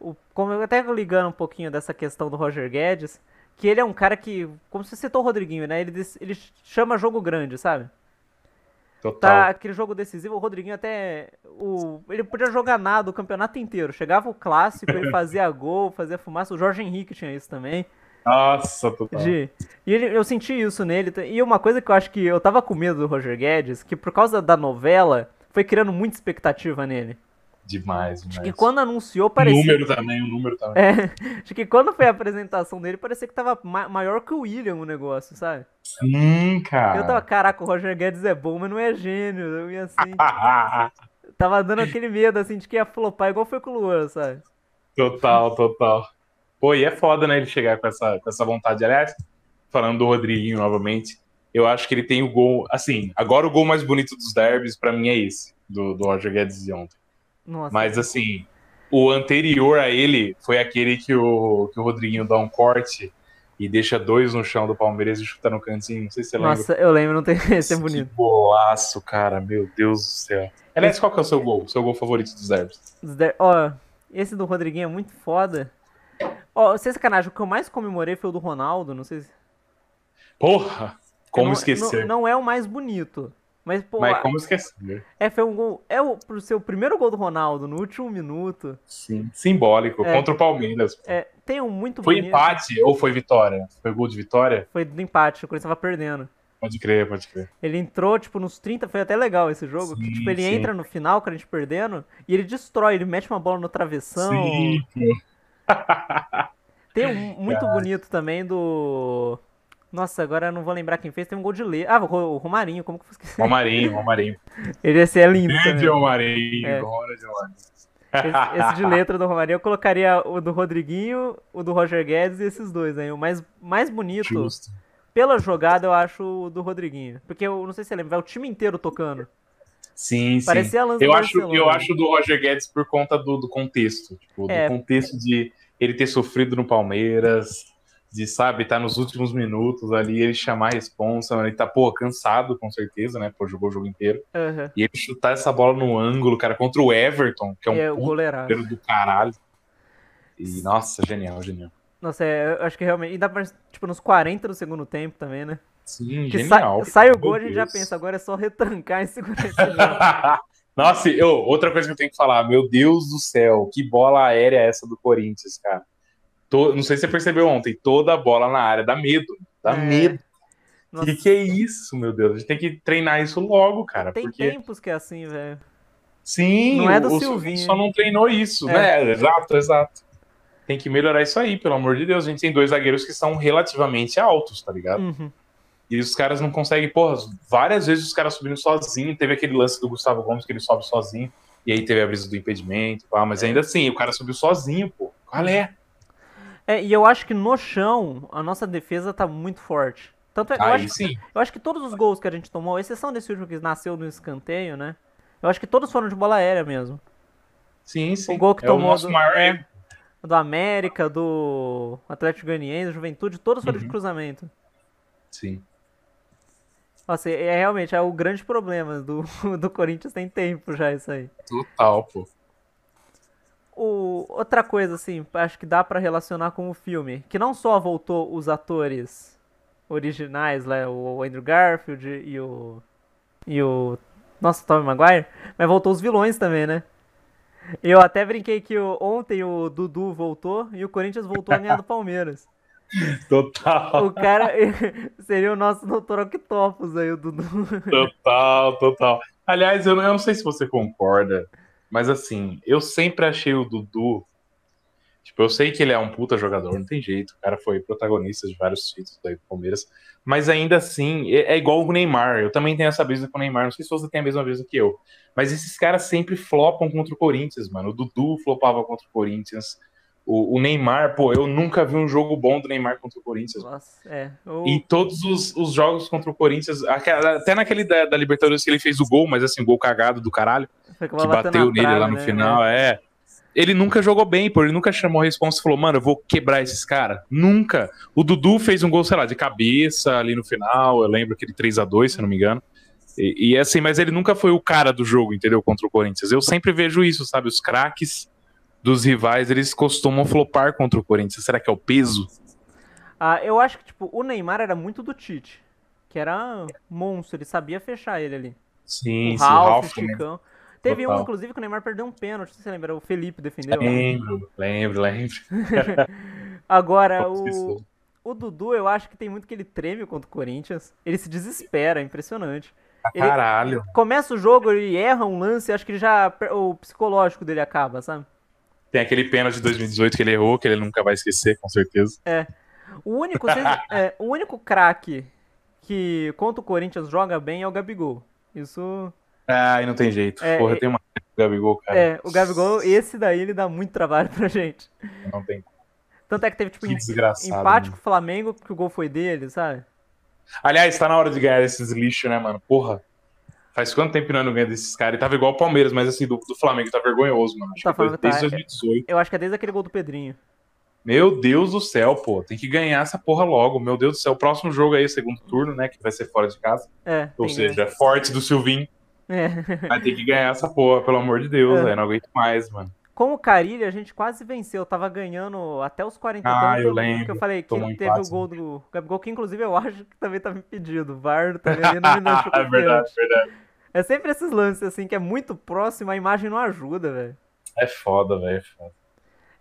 O, como eu até ligando um pouquinho dessa questão do Roger Guedes, que ele é um cara que. Como você citou o Rodriguinho, né? Ele, ele chama jogo grande, sabe? Total. Tá, aquele jogo decisivo, o Rodriguinho até. O, ele podia jogar nada o campeonato inteiro. Chegava o clássico, ele <laughs> fazia gol, fazia fumaça. O Jorge Henrique tinha isso também. Nossa, total. De, e ele, eu senti isso nele. E uma coisa que eu acho que eu tava com medo do Roger Guedes, que por causa da novela, foi criando muita expectativa nele. Demais, demais. Acho que quando anunciou, parecia. O número também, o número também. É, acho que quando foi a apresentação dele, parecia que tava ma maior que o William o negócio, sabe? Sim, cara. Eu tava, caraca, o Roger Guedes é bom, mas não é gênio. Eu ia assim. <laughs> tava dando aquele medo, assim, de que ia flopar, igual foi com o Luan, sabe? Total, total. Pô, e é foda, né, ele chegar com essa, com essa vontade. Aliás, falando do Rodriguinho novamente, eu acho que ele tem o gol. Assim, agora o gol mais bonito dos derbys, para mim, é esse, do, do Roger Guedes de ontem. Nossa. Mas assim, o anterior a ele foi aquele que o, que o Rodriguinho dá um corte e deixa dois no chão do Palmeiras e chuta no cantinho. Não sei se você lembra. Nossa, eu lembro, não tem <laughs> esse é bonito. Que golaço, cara, meu Deus do céu. Aliás, qual que é o seu gol? Seu gol favorito dos derbys? Ó, esse do Rodriguinho é muito foda. Ó, sem sacanagem, o que eu mais comemorei foi o do Ronaldo, não sei se... Porra! Como não, esquecer? Não, não, é o mais bonito. Mas, pô, Mas como esquecer? É, foi um gol. É o pro seu primeiro gol do Ronaldo no último minuto. Sim, simbólico, é, contra o Palmeiras. É, tem um muito Foi bonito. empate ou foi vitória? Foi gol de vitória? Foi do empate, o Corinthians tava perdendo. Pode crer, pode crer. Ele entrou, tipo, nos 30, foi até legal esse jogo. Sim, que, tipo, ele sim. entra no final, com a gente perdendo, e ele destrói, ele mete uma bola no travessão. Sim, Tem um muito bonito também do. Nossa, agora eu não vou lembrar quem fez. Tem um gol de letra. Ah, o Romarinho, como que esqueci? Romarinho, <laughs> Romarinho. Ele esse é lindo. Grande Romarinho, é. Esse, esse, de letra do Romarinho, eu colocaria o do Rodriguinho, o do Roger Guedes e esses dois aí. O mais, mais bonito, Justo. pela jogada, eu acho o do Rodriguinho. Porque eu não sei se você lembra, vai o time inteiro tocando. Sim, Parecia sim. eu acho, eu acho do Roger Guedes por conta do, do contexto. Tipo, é, do contexto de ele ter sofrido no Palmeiras, de, sabe, tá nos últimos minutos ali, ele chamar a responsa, ele tá, pô, cansado, com certeza, né, pô, jogou o jogo inteiro. Uhum. E ele chutar essa bola no ângulo, cara, contra o Everton, que é um é, goleiro do caralho. E, nossa, genial, genial. Nossa, é, eu acho que realmente, ainda mais, tipo, nos 40 do segundo tempo também, né? Sim, que genial. Sai, sai o gol, a gente já pensa, agora é só retrancar e segurar esse <laughs> Nossa, eu, outra coisa que eu tenho que falar, meu Deus do céu, que bola aérea é essa do Corinthians, cara? Tô, não sei se você percebeu ontem, toda a bola na área dá medo, dá é. medo. O que, que é isso, meu Deus? A gente tem que treinar isso logo, cara. Tem porque... tempos que é assim, velho. Sim, Não é do o Silvinho. só não treinou isso, É. né? Exato, exato. Tem que melhorar isso aí, pelo amor de Deus. A gente tem dois zagueiros que são relativamente altos, tá ligado? Uhum. E os caras não conseguem, porra, várias vezes os caras subindo sozinho. Teve aquele lance do Gustavo Gomes que ele sobe sozinho. E aí teve a brisa do impedimento, pá, mas ainda assim, o cara subiu sozinho, pô. Qual é? É, e eu acho que no chão a nossa defesa tá muito forte. Tanto é, eu, Aí acho, sim. eu acho que todos os gols que a gente tomou, exceção desse último que nasceu no escanteio, né? Eu acho que todos foram de bola aérea mesmo. Sim, sim. O gol que é tomou o do, é, do América, do Atlético Goianiense, Juventude, todos foram de Uhum. cruzamento. Sim. Nossa, é, é realmente é o grande problema do, <laughs> do Corinthians tem tempo já isso aí. Total, pô. O, outra coisa, assim, acho que dá pra relacionar com o filme, que não só voltou os atores originais, né, o Andrew Garfield e o. e o. Nossa, Tommy Maguire, mas voltou os vilões também, né? Eu até brinquei que o- ontem o Dudu voltou e o Corinthians voltou a ganhar do Palmeiras. <laughs> Total, O cara <laughs> seria o nosso Dr. Octopus aí, o Dudu. total, total. Aliás, eu não, eu não sei se você concorda, mas assim, eu sempre achei o Dudu. Tipo, eu sei que ele é um puta jogador, não tem jeito. O cara foi protagonista de vários títulos aí do Palmeiras. Mas ainda assim, é, é igual o Neymar. Eu também tenho essa brisa com o Neymar. Não sei se você tem a mesma brisa que eu. Mas esses caras sempre flopam contra o Corinthians, mano. O Dudu flopava contra o Corinthians. O, o Neymar, pô, eu nunca vi um jogo bom do Neymar contra o Corinthians. Nossa, é. O- E todos os, os jogos contra o Corinthians, até naquele da, da Libertadores que ele fez o gol, mas assim, o gol cagado do caralho, que bateu nele lá no né? final, é. Ele nunca jogou bem, pô, ele nunca chamou a responsa e falou, mano, eu vou quebrar esses caras. Nunca. O Dudu fez um gol, sei lá, de cabeça ali no final, eu lembro aquele 3 a 2 se eu não me engano. E, e assim, mas ele nunca foi o cara do jogo, entendeu? Contra o Corinthians. Eu sempre vejo isso, sabe? Os craques dos rivais, eles costumam flopar contra o Corinthians. Será que é o peso? Ah, eu acho que, tipo, o Neymar era muito do Tite. Que era monstro, ele sabia fechar ele ali. Sim, o sim, Ralf, o Ralf, né? Chicão. Teve um, Total. inclusive, que o Neymar perdeu um pênalti, não sei se você lembra, o Felipe defendeu. Lembro, lembro, lembro. <laughs> Agora, o, o Dudu, eu acho que tem muito que ele treme contra o Corinthians. Ele se desespera, é impressionante. Ele- Caralho. Começa o jogo, ele erra um lance, acho que já. O psicológico dele acaba, sabe? Tem aquele pênalti de 2018 que ele errou, que ele nunca vai esquecer, com certeza. O único, é, o único craque que contra o Corinthians joga bem é o Gabigol. Isso. Ah, e não tem jeito. É, Porra, é- tem uma do Gabigol, cara. É, o Gabigol, esse daí ele dá muito trabalho pra gente. Não tem Tanto é que teve, tipo, Que empate com o Flamengo, que o gol foi dele, sabe? Aliás, tá na hora de ganhar esses lixos, né, mano? Porra. Faz quanto tempo que nós não ganha desses caras? E tava igual o Palmeiras, mas assim, do, do Flamengo tá vergonhoso, mano. Acho Tá que foi falando que desde tá- 2018. Eu acho que é desde aquele gol do Pedrinho. Meu Deus do céu, pô. Tem que ganhar essa porra logo. Meu Deus do céu. O próximo jogo aí, segundo turno, né? Que vai ser fora de casa. É. Ou seja, é forte do Silvinho. É. Vai ter que ganhar essa porra, pelo amor de Deus, É. Não aguento mais, mano. Com o Carilli, a gente quase venceu. Tava ganhando até os 40 e Ah, eu Que lembro. eu falei que Tomou teve empate, o gol do Gabigol, que inclusive eu acho que também tava impedido. O VAR também não me <laughs> é verdade, verdade. É sempre esses lances, assim, que é muito próximo, a imagem não ajuda, velho. É foda, velho. é foda.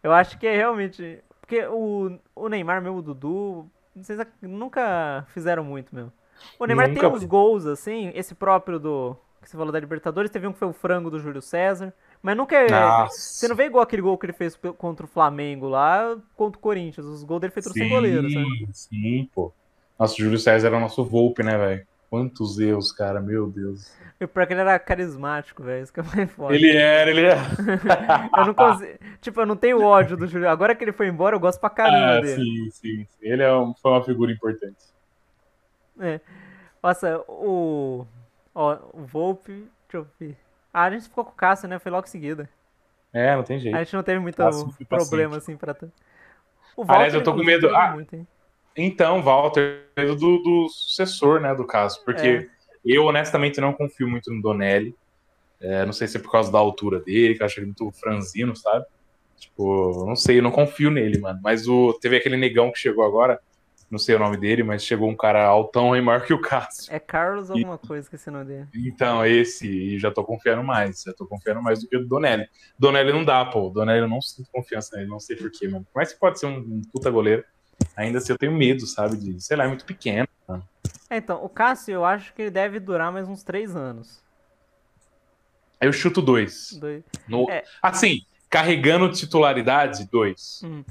Eu acho que é realmente. Porque o, o Neymar, meu, o Dudu, vocês nunca fizeram muito mesmo. O Neymar Nunca tem uns gols, assim, esse próprio do. Que você falou da Libertadores, teve um que foi o frango do Júlio César. Mas nunca é. Nossa. Você não vê igual aquele gol que ele fez contra o Flamengo lá, contra o Corinthians. Os gols dele tudo sem goleiro, sabe? Sim, sim, pô. Nossa, o Júlio César era o nosso Volpe, né, velho? Quantos erros, cara, meu Deus. E pior que ele era carismático, velho. Isso que é mais foda. Ele era, ele era. <laughs> Eu não consigo. Tipo, eu não tenho ódio do Júlio. Agora que ele foi embora, eu gosto pra caramba Ah, dele. sim, sim, sim. Ele é um- foi uma figura importante. É. Nossa, o. Ó, o Volpe. Deixa eu ver. Ah, a gente ficou com o Cássio, né? Foi logo em seguida. É, não tem jeito. A gente não teve muito Cássio problema, assim, pra. O Aliás, eu tô com inclusive, medo- ah, muito, hein? Então, Walter, do, do sucessor, né, do caso. Porque eu, honestamente, não confio muito no Donelli. É, não sei se é por causa da altura dele, que eu acho ele muito franzino, sabe? Tipo, não sei, eu não confio nele, mano. Mas o, teve aquele negão que chegou agora, não sei o nome dele, mas chegou um cara altão e <laughs> maior que o Cássio. É Carlos alguma coisa, esqueci o nome dele. Então, esse, e já tô confiando mais. Já tô confiando mais do que o Donelli. Donelli não dá, pô. Donelli eu não sinto confiança nele, não sei porquê, mano. Que pode ser um, um puta goleiro, ainda assim eu tenho medo, sabe? De, sei lá, é muito pequeno. É, então, o Cássio eu acho que ele deve durar mais uns três anos. Aí eu chuto dois. Dois. No... É. Assim, carregando titularidade, dois. Hum.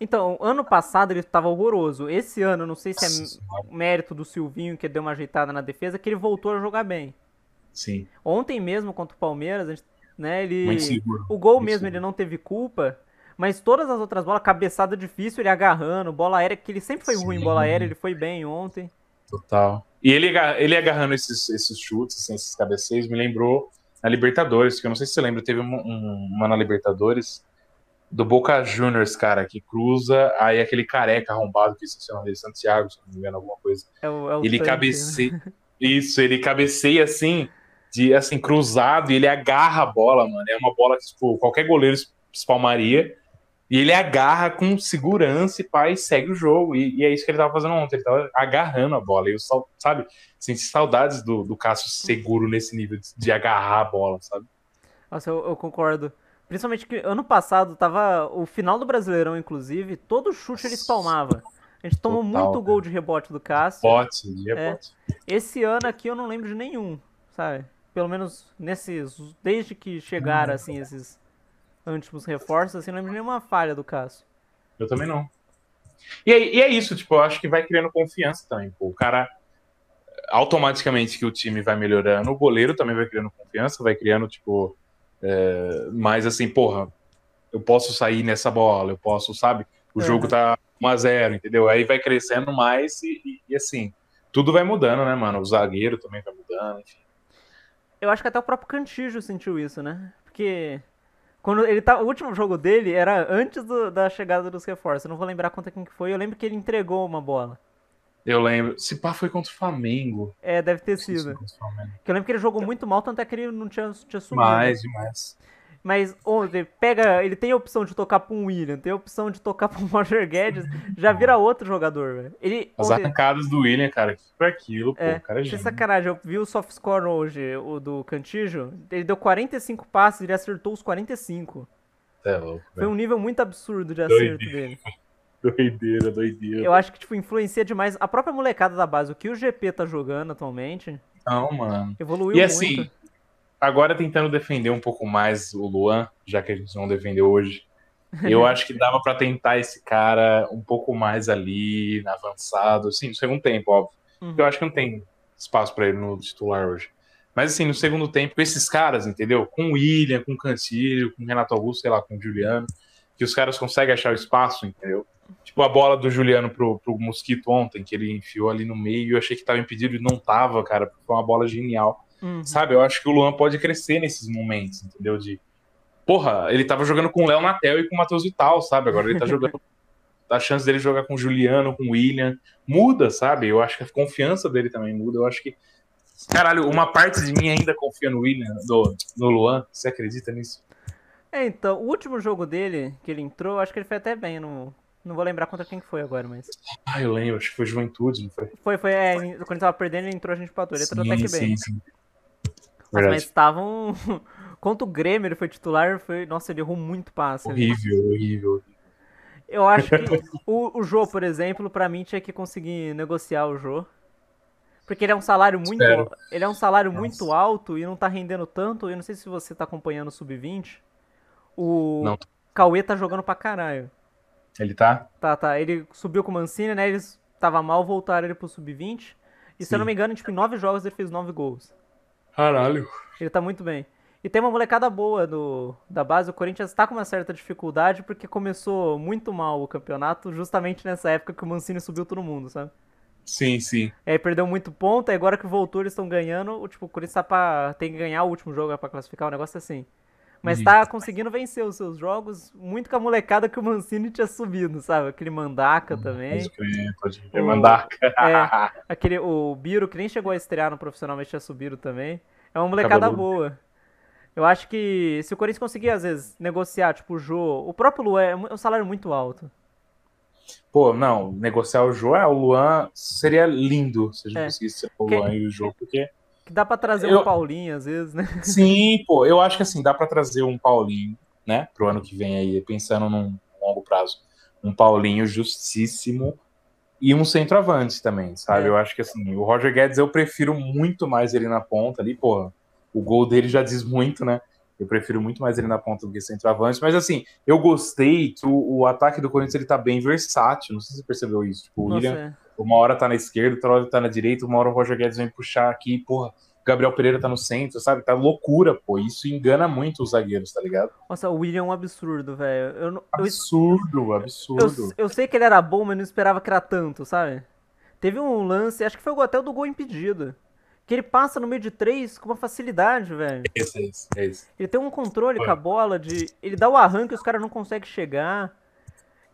Então, ano passado ele tava horroroso. Esse ano, não sei se é Nossa mérito do Silvinho que deu uma ajeitada na defesa, que ele voltou a jogar bem. Sim, Ontem mesmo contra o Palmeiras, gente- né, ele o gol Muito mesmo seguro. ele não teve culpa, mas todas as outras bolas, cabeçada difícil, ele agarrando, bola aérea, que ele sempre foi ruim em Sim. bola aérea, ele foi bem ontem. Total. E ele, ele agarrando esses, esses chutes, assim, esses cabeceios, me lembrou na Libertadores, que eu não sei se você lembra, teve uma, um- uma na Libertadores do Boca Juniors, cara, que cruza, aí aquele careca arrombado, que se chama de Santiago, se não me engano, alguma coisa. É o, é o ele né? cabeceia. Isso, ele cabeceia assim, de assim, cruzado, e ele agarra a bola, mano. É uma bola que, tipo, qualquer goleiro espalmaria. E ele agarra com segurança e e segue o jogo. E, e é isso que ele tava fazendo ontem. Ele tava agarrando a bola. E eu, sabe, senti saudades do, do Cássio seguro nesse nível de, de agarrar a bola, sabe? Nossa, eu, eu concordo. Principalmente que ano passado tava o final do Brasileirão, inclusive, todo chute ele espalmava. A gente tomou Total, muito gol de rebote do Cássio. Bote, de É. rebote. Esse ano aqui eu não lembro de nenhum, sabe? Pelo menos nesses. Desde que chegaram, assim, esses últimos reforços, assim, não lembro nenhuma falha do Cássio. Eu também não. E é, e é isso, tipo, eu acho que vai criando confiança também. Pô. O cara, automaticamente que o time vai melhorando, o goleiro também vai criando confiança, vai criando, tipo, é, mais assim, porra, eu posso sair nessa bola, eu posso, sabe? O É. jogo tá 1x0, entendeu? Aí vai crescendo mais e, e- e, assim, tudo vai mudando, né, mano? O zagueiro também vai mudando, enfim. Eu acho que até o próprio Cantijo sentiu isso, né? Porque quando ele tá, o último jogo dele era antes do- da chegada dos reforços. Eu não vou lembrar contra quem que foi. Eu lembro que ele entregou uma bola. Eu lembro, se pá foi contra o Flamengo. É, deve ter sido. Que eu lembro que ele jogou muito mal, tanto é que ele não tinha, tinha sumido. Demais, demais. Mas ontem, pega. Ele tem a opção de tocar pra um William, tem a opção de tocar <laughs> pra um Roger Guedes, já vira outro jogador, velho. Ele. As ontem- arrancadas do William, cara, que foi aquilo, pô, É, cara é gênio. sacanagem, eu vi o soft score hoje, o do Cantijo. Ele deu 45 passes, ele acertou os 45. É louco, Foi um nível muito absurdo de acerto Doideira. dele. <laughs> Doideira, doideira. Eu acho que, tipo, influencia demais a própria molecada da base. O que o GP tá jogando atualmente Não, mano. evoluiu E muito. assim, agora tentando defender um pouco mais o Luan, já que a gente não defendeu hoje, eu acho que dava pra tentar esse cara um pouco mais ali, avançado, assim, no segundo tempo, óbvio. Uhum. Eu acho que não tem espaço pra ele no titular hoje. Mas assim, no segundo tempo, esses caras, entendeu? Com o William, com o Cantilho, com o Renato Augusto, sei lá, com o Juliano, que os caras conseguem achar o espaço, entendeu? Tipo a bola do Juliano pro, pro Mosquito ontem, que ele enfiou ali no meio, eu achei que tava impedido e não tava, cara, porque foi uma bola genial. Uhum. Sabe, eu acho que o Luan pode crescer nesses momentos, entendeu? De. Porra, ele tava jogando com o Léo Natel e com o Matheus Vital, sabe? Agora ele tá <laughs> jogando. a chance dele jogar com o Juliano, com o William, muda, sabe? Eu acho que a confiança dele também muda. Eu acho que. Caralho, uma parte de mim ainda confia no William, no, no Luan. Você acredita nisso? É, então, o último jogo dele, que ele entrou, acho que ele foi até bem. Não, não vou lembrar contra quem que foi agora, mas. Ah, eu lembro, acho que foi Juventude, não foi? Foi, foi, é, quando ele tava perdendo, ele entrou, a gente empatou. Ele entrou até que bem. sim, sim. Nossa, mas estavam. Contra <laughs> o Grêmio, ele foi titular, foi. Nossa, ele errou muito passe. ali. Horrível, horrível. Eu acho que <laughs> o, o Jô, por exemplo, pra mim tinha que conseguir negociar o Jô. Porque ele é um salário muito. Espero. Ele é um salário Nossa. muito alto e não tá rendendo tanto. Eu não sei se você tá acompanhando o Sub-20. O Não. Cauê tá jogando pra caralho. Ele tá? Tá, tá. Ele subiu com o Mancini, né? Eles tava mal, voltaram ele pro Sub-20. E se eu não Sim. me engano, tipo, em nove jogos ele fez nove gols. Caralho. Ele tá muito bem. E tem uma molecada boa do, da base. O Corinthians tá com uma certa dificuldade porque começou muito mal o campeonato justamente nessa época que o Mancini subiu todo mundo, sabe? Sim, sim. E aí perdeu muito ponto, aí agora que voltou eles estão ganhando. O, tipo, o Corinthians tá pra, tem que ganhar o último jogo pra classificar, um negócio assim. Mas tá conseguindo vencer os seus jogos muito com a molecada que o Mancini tinha subido, sabe? Aquele Mandaca também. Pode. O- Mandar. <laughs> É, <laughs> aquele, o Biro, que nem chegou a estrear no profissional, mas tinha subido também. É uma molecada Cabeludo. boa. Eu acho que se o Corinthians conseguir, às vezes, negociar, tipo, o Jô, o próprio Luan é é um salário muito alto. Pô, não, negociar o João, o Luan seria lindo se a gente É. conseguisse ser o Que- Luan e o João, porque. Que dá pra trazer Eu- um Paulinho, às vezes, né? <laughs> Sim, pô, eu acho que assim, dá pra trazer um Paulinho, né, pro ano que vem aí, pensando num longo prazo. Um Paulinho justíssimo e um centroavante também, sabe? É. Eu acho que assim, o Roger Guedes eu prefiro muito mais ele na ponta ali, pô. o gol dele já diz muito, né? Eu prefiro muito mais ele na ponta do que centroavante. Mas assim, eu gostei que o, o ataque do Corinthians ele tá bem versátil. Não sei se você percebeu isso. Tipo, o William, Nossa, uma hora tá na esquerda, outra hora tá na direita, uma hora o Roger Guedes vem puxar aqui, porra. Gabriel Pereira tá no centro, sabe? Tá loucura, pô. Isso engana muito os zagueiros, tá ligado? nossa, o William é um absurdo, velho. Eu, não- eu, Absurdo, eu, absurdo. eu sei que ele era bom, mas não esperava que era tanto, sabe? Teve um lance, acho que foi até o do gol impedido. Que ele passa no meio de três com uma facilidade, velho. Esse, esse, esse. Ele tem um controle Foi. com a bola de. Ele dá o arranque e os caras não conseguem chegar.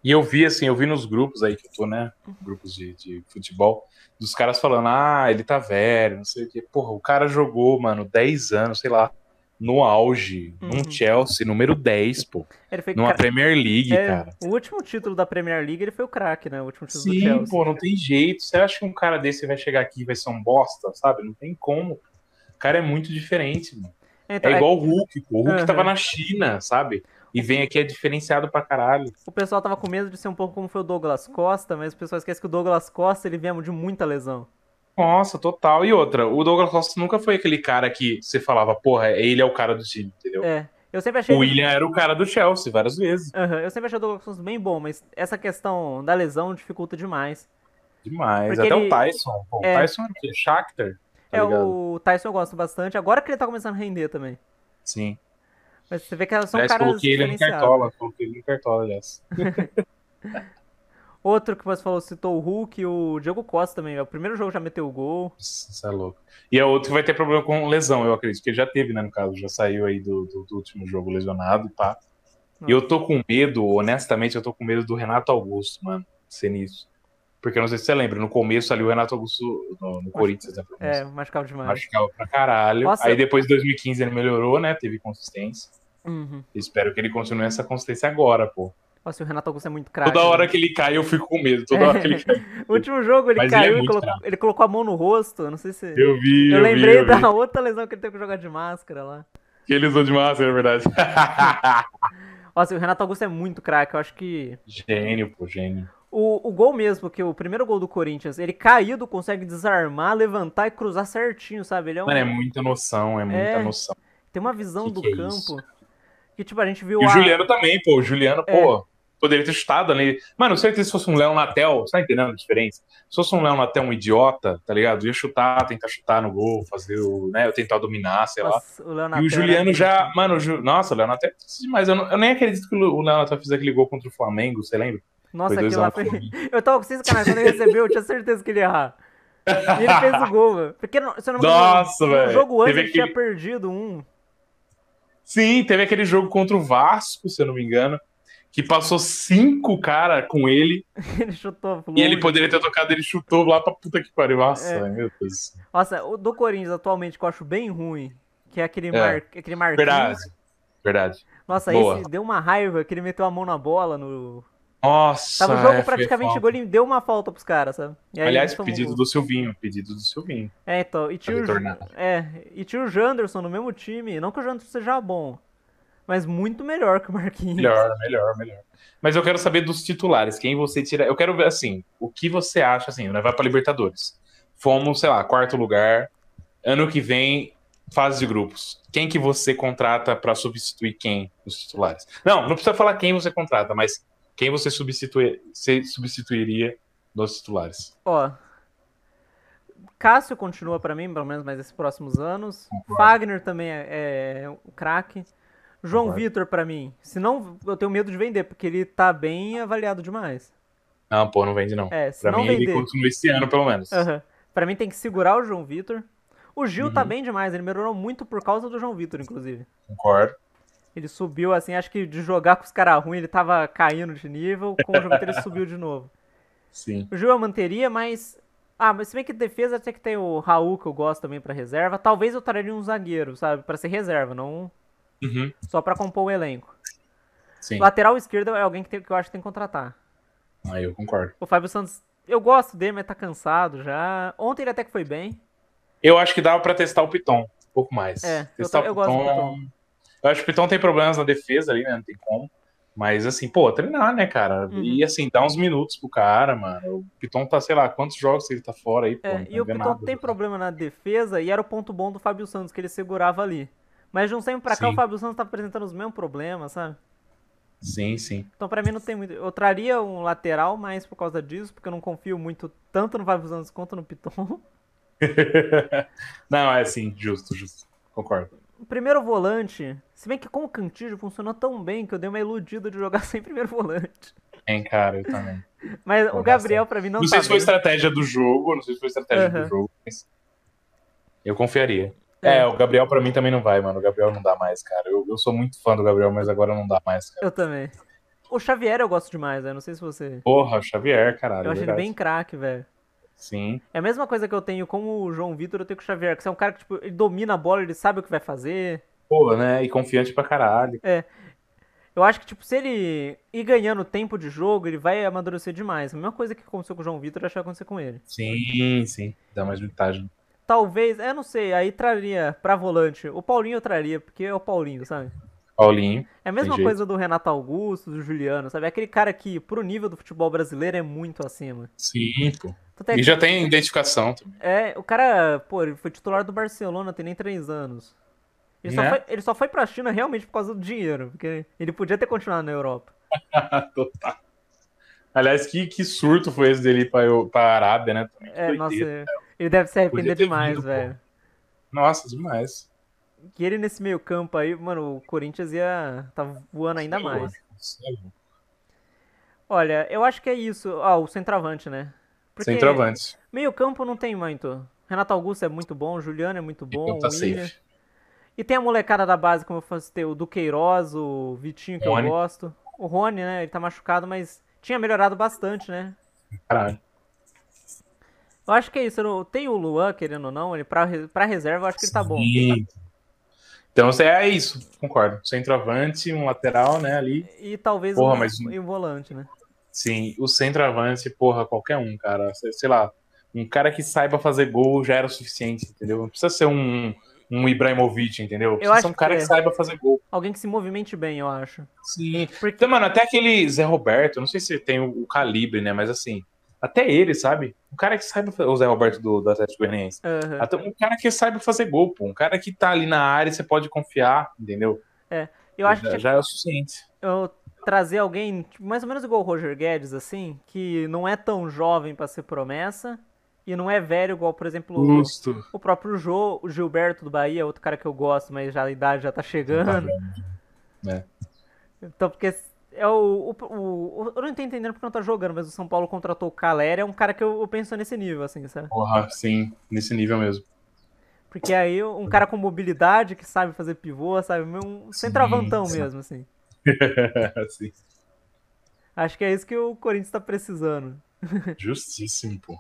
E eu vi, assim, eu vi nos grupos aí que eu tô, né? Grupos de, de futebol, dos caras falando, ah, ele tá velho, não sei o quê. Porra, o cara jogou, mano, 10 anos, sei lá, no auge, num Uhum. Chelsea, número 10, pô. Ele foi Numa cra- Premier League, é, cara. O último título da Premier League ele foi o craque, né? O último título do Sim, Chelsea. pô, não tem jeito. Você acha que um cara desse vai chegar aqui e vai ser um bosta, sabe? Não tem como. O cara é muito diferente, mano. Então, É é- igual o Hulk, pô. O Hulk Aham. tava na China, sabe? E vem aqui é diferenciado pra caralho. o pessoal tava com medo de ser um pouco como foi o Douglas Costa, mas o pessoal esquece que o Douglas Costa ele vinha de muita lesão. Nossa, total. E outra, o Douglas Costa nunca foi aquele cara que você falava, porra, ele é o cara do time, entendeu? É. Eu sempre achei. O William era o cara do Chelsea várias vezes. Aham, Eu sempre achei o Douglas Costa bem bom, mas essa questão da lesão dificulta demais. Demais. Porque Até ele- o Tyson. Pô, É. O Tyson quê? Shakhtar? Tá é, ligado? o Tyson eu gosto bastante. Agora que ele tá começando a render também. Sim. Mas você vê que são Aliás, caras coloquei ele no diferenciados. Cartola. Coloquei ele no Cartola, aliás. <laughs> Outro que você falou, citou o Hulk, o Diego Costa também. O primeiro jogo já meteu o gol. Isso é louco. E é outro que vai ter problema com lesão, eu acredito. Que ele já teve, né, no caso. Já saiu aí do, do- do último jogo lesionado e pá. E eu tô com medo, honestamente, eu tô com medo do Renato Augusto, mano, ser nisso. Porque eu não sei se você lembra, no começo ali o Renato Augusto no, no Corinthians, né? É, machucava demais. Machucava pra caralho. Nossa. Aí depois de 2015 ele melhorou, né? Teve consistência. Uhum. Espero que ele continue essa consistência agora, pô. Nossa, o Renato Augusto é muito craque. Toda né? hora que ele cai, eu fico com medo. Toda hora que ele cai. O <laughs> último jogo ele Mas ele é caiu e colocou, ele colocou a mão no rosto. eu Não sei se. Eu vi, Eu eu, lembrei vi, eu vi. da outra lesão que ele teve que jogar de máscara lá. Que ele usou de máscara, é verdade. <laughs> Nossa, o Renato Augusto é muito craque. Eu acho que. gênio, pô, gênio. O, o gol mesmo, que o primeiro gol do Corinthians, ele caído, consegue desarmar, levantar e cruzar certinho, sabe? Ele é um, Mano, é muita noção, é muita É. noção. tem uma visão Que do que é campo. isso? Que tipo, a gente viu E o a- Juliano também, pô. O Juliano, É. pô, poderia ter chutado ali. Mano, certeza se fosse um Léo Natel, você tá entendendo a diferença? Se fosse um Léo Natel um idiota, tá ligado? Ia chutar, tentar chutar no gol, fazer o, né, tentar dominar, sei lá. Nossa, o Leonardo E o Juliano já, mano, o Ju... nossa, o Léo Natel, mas eu, não- eu nem acredito que o Léo Natel fez aquele gol contra o Flamengo, você lembra? Nossa, Foi aquilo lá 2x1 pro foi. <laughs> Eu tava com canais, quando ele recebeu, eu tinha certeza que ele ia errar. E ele fez o gol, velho. Porque, se eu não me Nossa, no velho. jogo antes ele tinha perdido um. Sim, teve aquele jogo contra o Vasco, se eu não me engano, que passou cinco cara com ele <laughs> Ele chutou e ele longe. poderia ter tocado, ele chutou lá pra puta que pariu. Nossa, É. meu Deus. Nossa, o do Corinthians atualmente que eu acho bem ruim, que é aquele, É. mar... aquele Marquinhos. Verdade, verdade. Nossa, Boa. esse deu uma raiva que ele meteu a mão na bola no. Nossa, Tava o jogo é, praticamente chegou, ele deu uma falta pros caras, sabe? Aí Aliás, pedido gol. do Silvinho, pedido do Silvinho. É, então. E tinha, o... retornar. é, e tinha o Janderson no mesmo time. Não que o Janderson seja bom, mas muito melhor que o Marquinhos. Melhor, melhor, melhor. Mas eu quero saber dos titulares, quem você tira. Eu quero ver assim, o que você acha assim, né? Vai pra Libertadores. Fomos, sei lá, quarto lugar. Ano que vem, fase de grupos. Quem que você contrata pra substituir quem nos titulares? Não, não precisa falar quem você contrata, mas quem você substitui, você substituiria nos titulares. Ó. Cássio continua pra mim, pelo menos mais esses próximos anos. Concordo. Fagner também é, é o craque. João Concordo. Vitor pra mim. Se não, eu tenho medo de vender, porque ele tá bem avaliado demais. Não, pô, não vende não. É, Pra não mim ele vender. continua esse ano, pelo menos. Aham. Pra mim tem que segurar o João Vitor. O Gil tá Uhum. bem demais, ele melhorou muito por causa do João Vitor, inclusive. Concordo. Ele subiu, assim, acho que de jogar com os caras ruins, ele tava caindo de nível, com o Vitor ele subiu de novo. Sim. O Gil eu manteria, mas. Ah, mas se bem que defesa até que tem o Raul, que eu gosto também pra reserva. Talvez eu traria um zagueiro, sabe? Pra ser reserva, não Uhum. só pra compor o elenco. Sim. Lateral esquerdo é alguém que, tem- que eu acho que tem que contratar. Aí eu concordo. O Fábio Santos, eu gosto dele, mas tá cansado já. Ontem ele até que foi bem. Eu acho que dava pra testar o Piton um pouco mais. É, eu testar tô- eu gosto do Eu acho que o Piton tem problemas na defesa ali, né? Não tem como. Mas assim, pô, treinar, né, cara? Uhum. E assim, dá uns minutos pro cara, mano. O Piton tá, sei lá, quantos jogos ele tá fora aí, pô. É, não e o Piton nada. tem problema na defesa e era o ponto bom do Fábio Santos, que ele segurava ali. Mas de um tempo pra cá Sim. o Fábio Santos tá apresentando os mesmos problemas, sabe? Sim, sim. Então pra mim não tem muito. Eu traria um lateral mais por causa disso, porque eu não confio muito tanto no Fábio Santos quanto no Piton. <laughs> não, é assim, justo, justo. Concordo. O primeiro volante, se bem que com o Cantillo funcionou tão bem que eu dei uma iludida de jogar <laughs> sem primeiro volante. Hein, cara, eu também. Mas Pô, o Gabriel pra mim não, Não, tá sei se foi bem. estratégia do jogo, não sei se foi estratégia Aham. do jogo, mas eu confiaria. É. É. o Gabriel pra mim também não vai, mano. O Gabriel não dá mais, cara. Eu, eu sou muito fã do Gabriel, mas agora não dá mais, cara. Eu também. O Xavier eu gosto demais, né? Não sei se você. Porra, Xavier, caralho. Eu acho ele bem craque, velho. Sim. É a mesma coisa que eu tenho com o João Vitor, eu tenho com o Xavier, que você é um cara que, tipo, ele domina a bola, ele sabe o que vai fazer. Pô, né? E confiante pra caralho. Eu acho que, tipo, se ele ir ganhando tempo de jogo, ele vai amadurecer demais. A mesma coisa que aconteceu com o João Vitor, eu acho que vai acontecer com ele. Sim, sim. Dá mais vantagem. Talvez, eu não sei, aí traria pra volante. O Paulinho eu traria, porque é o Paulinho, sabe? Paulinho. É a mesma coisa do Renato Augusto, do Juliano, sabe? É aquele cara que, pro nível do futebol brasileiro, é muito acima. Sim, pô. É E que- já tem identificação também. É, o cara, pô, ele foi titular do Barcelona, tem nem três anos. Ele, só Né? foi, ele só foi pra China realmente por causa do dinheiro, porque ele podia ter continuado na Europa. <laughs> Total. Aliás, que, que surto foi esse dele pra, eu- pra Arábia, né? Também, É, doideira. nossa, ele deve se arrepender demais, velho. Nossa, demais. Que ele nesse meio campo aí, mano, o Corinthians ia tá voando ainda mais. Olha, eu acho que é isso. Ah, o centroavante, né? Porque Centroavante. meio campo não tem muito. Renato Augusto é muito bom, Juliano é muito bom, Então tá William. safe. E tem a molecada da base, como eu falei, ter o Duqueiroz, o Vitinho, que Rony. eu gosto. O Rony, né? Ele tá machucado, mas tinha melhorado bastante, né? Caralho. Eu acho que é isso. Tem o Luan, querendo ou não, ele pra, pra reserva eu acho que ele tá bom. Sim. Então é isso, concordo. Centroavante, um lateral, né, ali. E talvez Porra, um, mas- e um volante, né? Sim, o centroavante, porra, qualquer um, cara. Sei, lá, um cara que saiba fazer gol já era o suficiente, entendeu? Não precisa ser um, um Ibrahimovic, entendeu? Precisa acho ser um cara que que, é. saiba fazer gol. Alguém que se movimente bem, eu acho. Sim. Porque- Então, mano, até aquele Zé Roberto, eu não sei se tem o, o calibre, né, mas assim, até ele, sabe? Um cara que fazer, o Zé Roberto do, do Atlético Goianiense. Aham. Até um cara que saiba fazer gol, pô. Um cara que tá ali na área e você pode confiar, entendeu? Eu acho já, que já é o suficiente. eu trazer alguém tipo, mais ou menos igual o Roger Guedes, assim, que não é tão jovem pra ser promessa e não é velho igual, por exemplo, o- Justo. o próprio o Gilberto do Bahia, outro cara que eu gosto, mas já a idade já tá chegando. É. Então, porque é o, o, o- Eu não tô entendendo porque não tá jogando, mas o São Paulo contratou o Caleri, é um cara que eu, eu penso nesse nível, assim, sabe? Porra, sim, nesse nível mesmo. Porque aí um cara com mobilidade, que sabe fazer pivô, sabe? Um centroavantão sim. mesmo, assim. <laughs> sim. Acho que é isso que o Corinthians tá precisando. <laughs> Justíssimo, pô.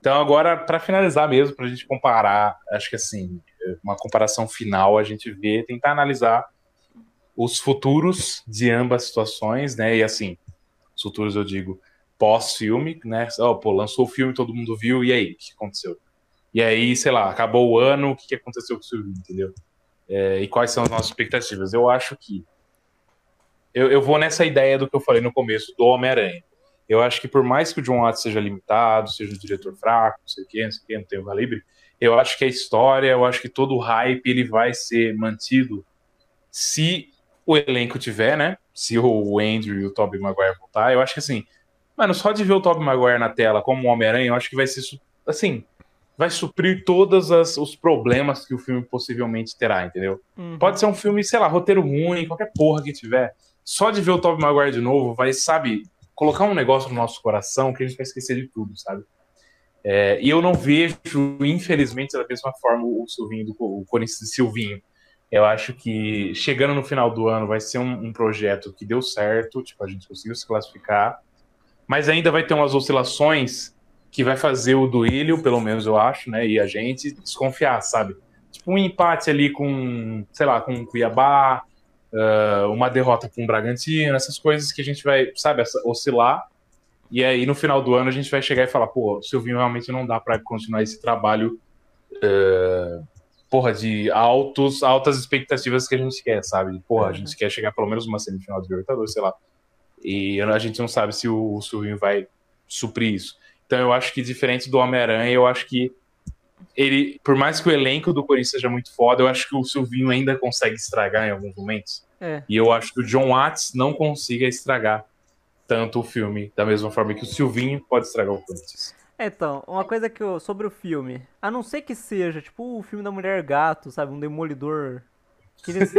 Então, agora, pra finalizar mesmo, pra gente comparar, acho que assim, uma comparação final, a gente vê, tentar analisar os futuros de ambas situações, né? E assim, os futuros eu digo pós-filme, né? Ó, pô, lançou o filme, todo mundo viu, e aí, o que aconteceu? E aí, sei lá, acabou o ano, o que aconteceu com o Silvio, entendeu? É, e quais são as nossas expectativas? Eu acho que. Eu, eu vou nessa ideia do que eu falei no começo, do Homem-Aranha. Eu acho que por mais que o John Watts seja limitado, seja um diretor fraco, não sei o quê, não sei o quê, não tem o calibre, eu acho que a história, eu acho que todo o hype ele vai ser mantido se o elenco tiver, né? Se o Andrew e o Tobey Maguire voltar, eu acho que assim, mano, só de ver o Tobey Maguire na tela como Homem-Aranha, eu acho que vai ser assim, vai suprir todos as- os problemas que o filme possivelmente terá, entendeu? Uhum. Pode ser um filme, sei lá, roteiro ruim, qualquer porra que tiver. Só de ver o Tobey Maguire de novo vai, sabe, colocar um negócio no nosso coração que a gente vai esquecer de tudo, sabe? É, e eu não vejo, infelizmente, da mesma forma o Silvinho, do, o Corinthians Silvinho. Eu acho que chegando no final do ano vai ser um, um projeto que deu certo, tipo, a gente conseguiu se classificar, mas ainda vai ter umas oscilações que vai fazer o Duílio, pelo menos eu acho, né, e a gente desconfiar, sabe? Tipo um empate ali com, sei lá, com o Cuiabá, ah, uma derrota com o Bragantino, essas coisas que a gente vai, sabe, oscilar. E aí no final do ano a gente vai chegar e falar, pô, Silvinho realmente não dá para continuar esse trabalho ah, porra, de altos, altas expectativas que a gente quer, sabe? Porra, a gente quer chegar pelo menos uma semifinal de Libertadores, sei lá. E a gente não sabe se o, o Silvinho vai suprir isso. Então eu acho que diferente do Homem-Aranha, eu acho que ele, por mais que o elenco do Corinthians seja muito foda, eu acho que o Silvinho ainda consegue estragar em alguns momentos. É. E eu acho que o John Watts não consiga estragar tanto o filme, da mesma forma que o Silvinho pode estragar o Corinthians. Então, uma coisa que eu, sobre o filme, a não ser que seja, tipo, o filme da Mulher Gato, sabe, um demolidor, aqueles,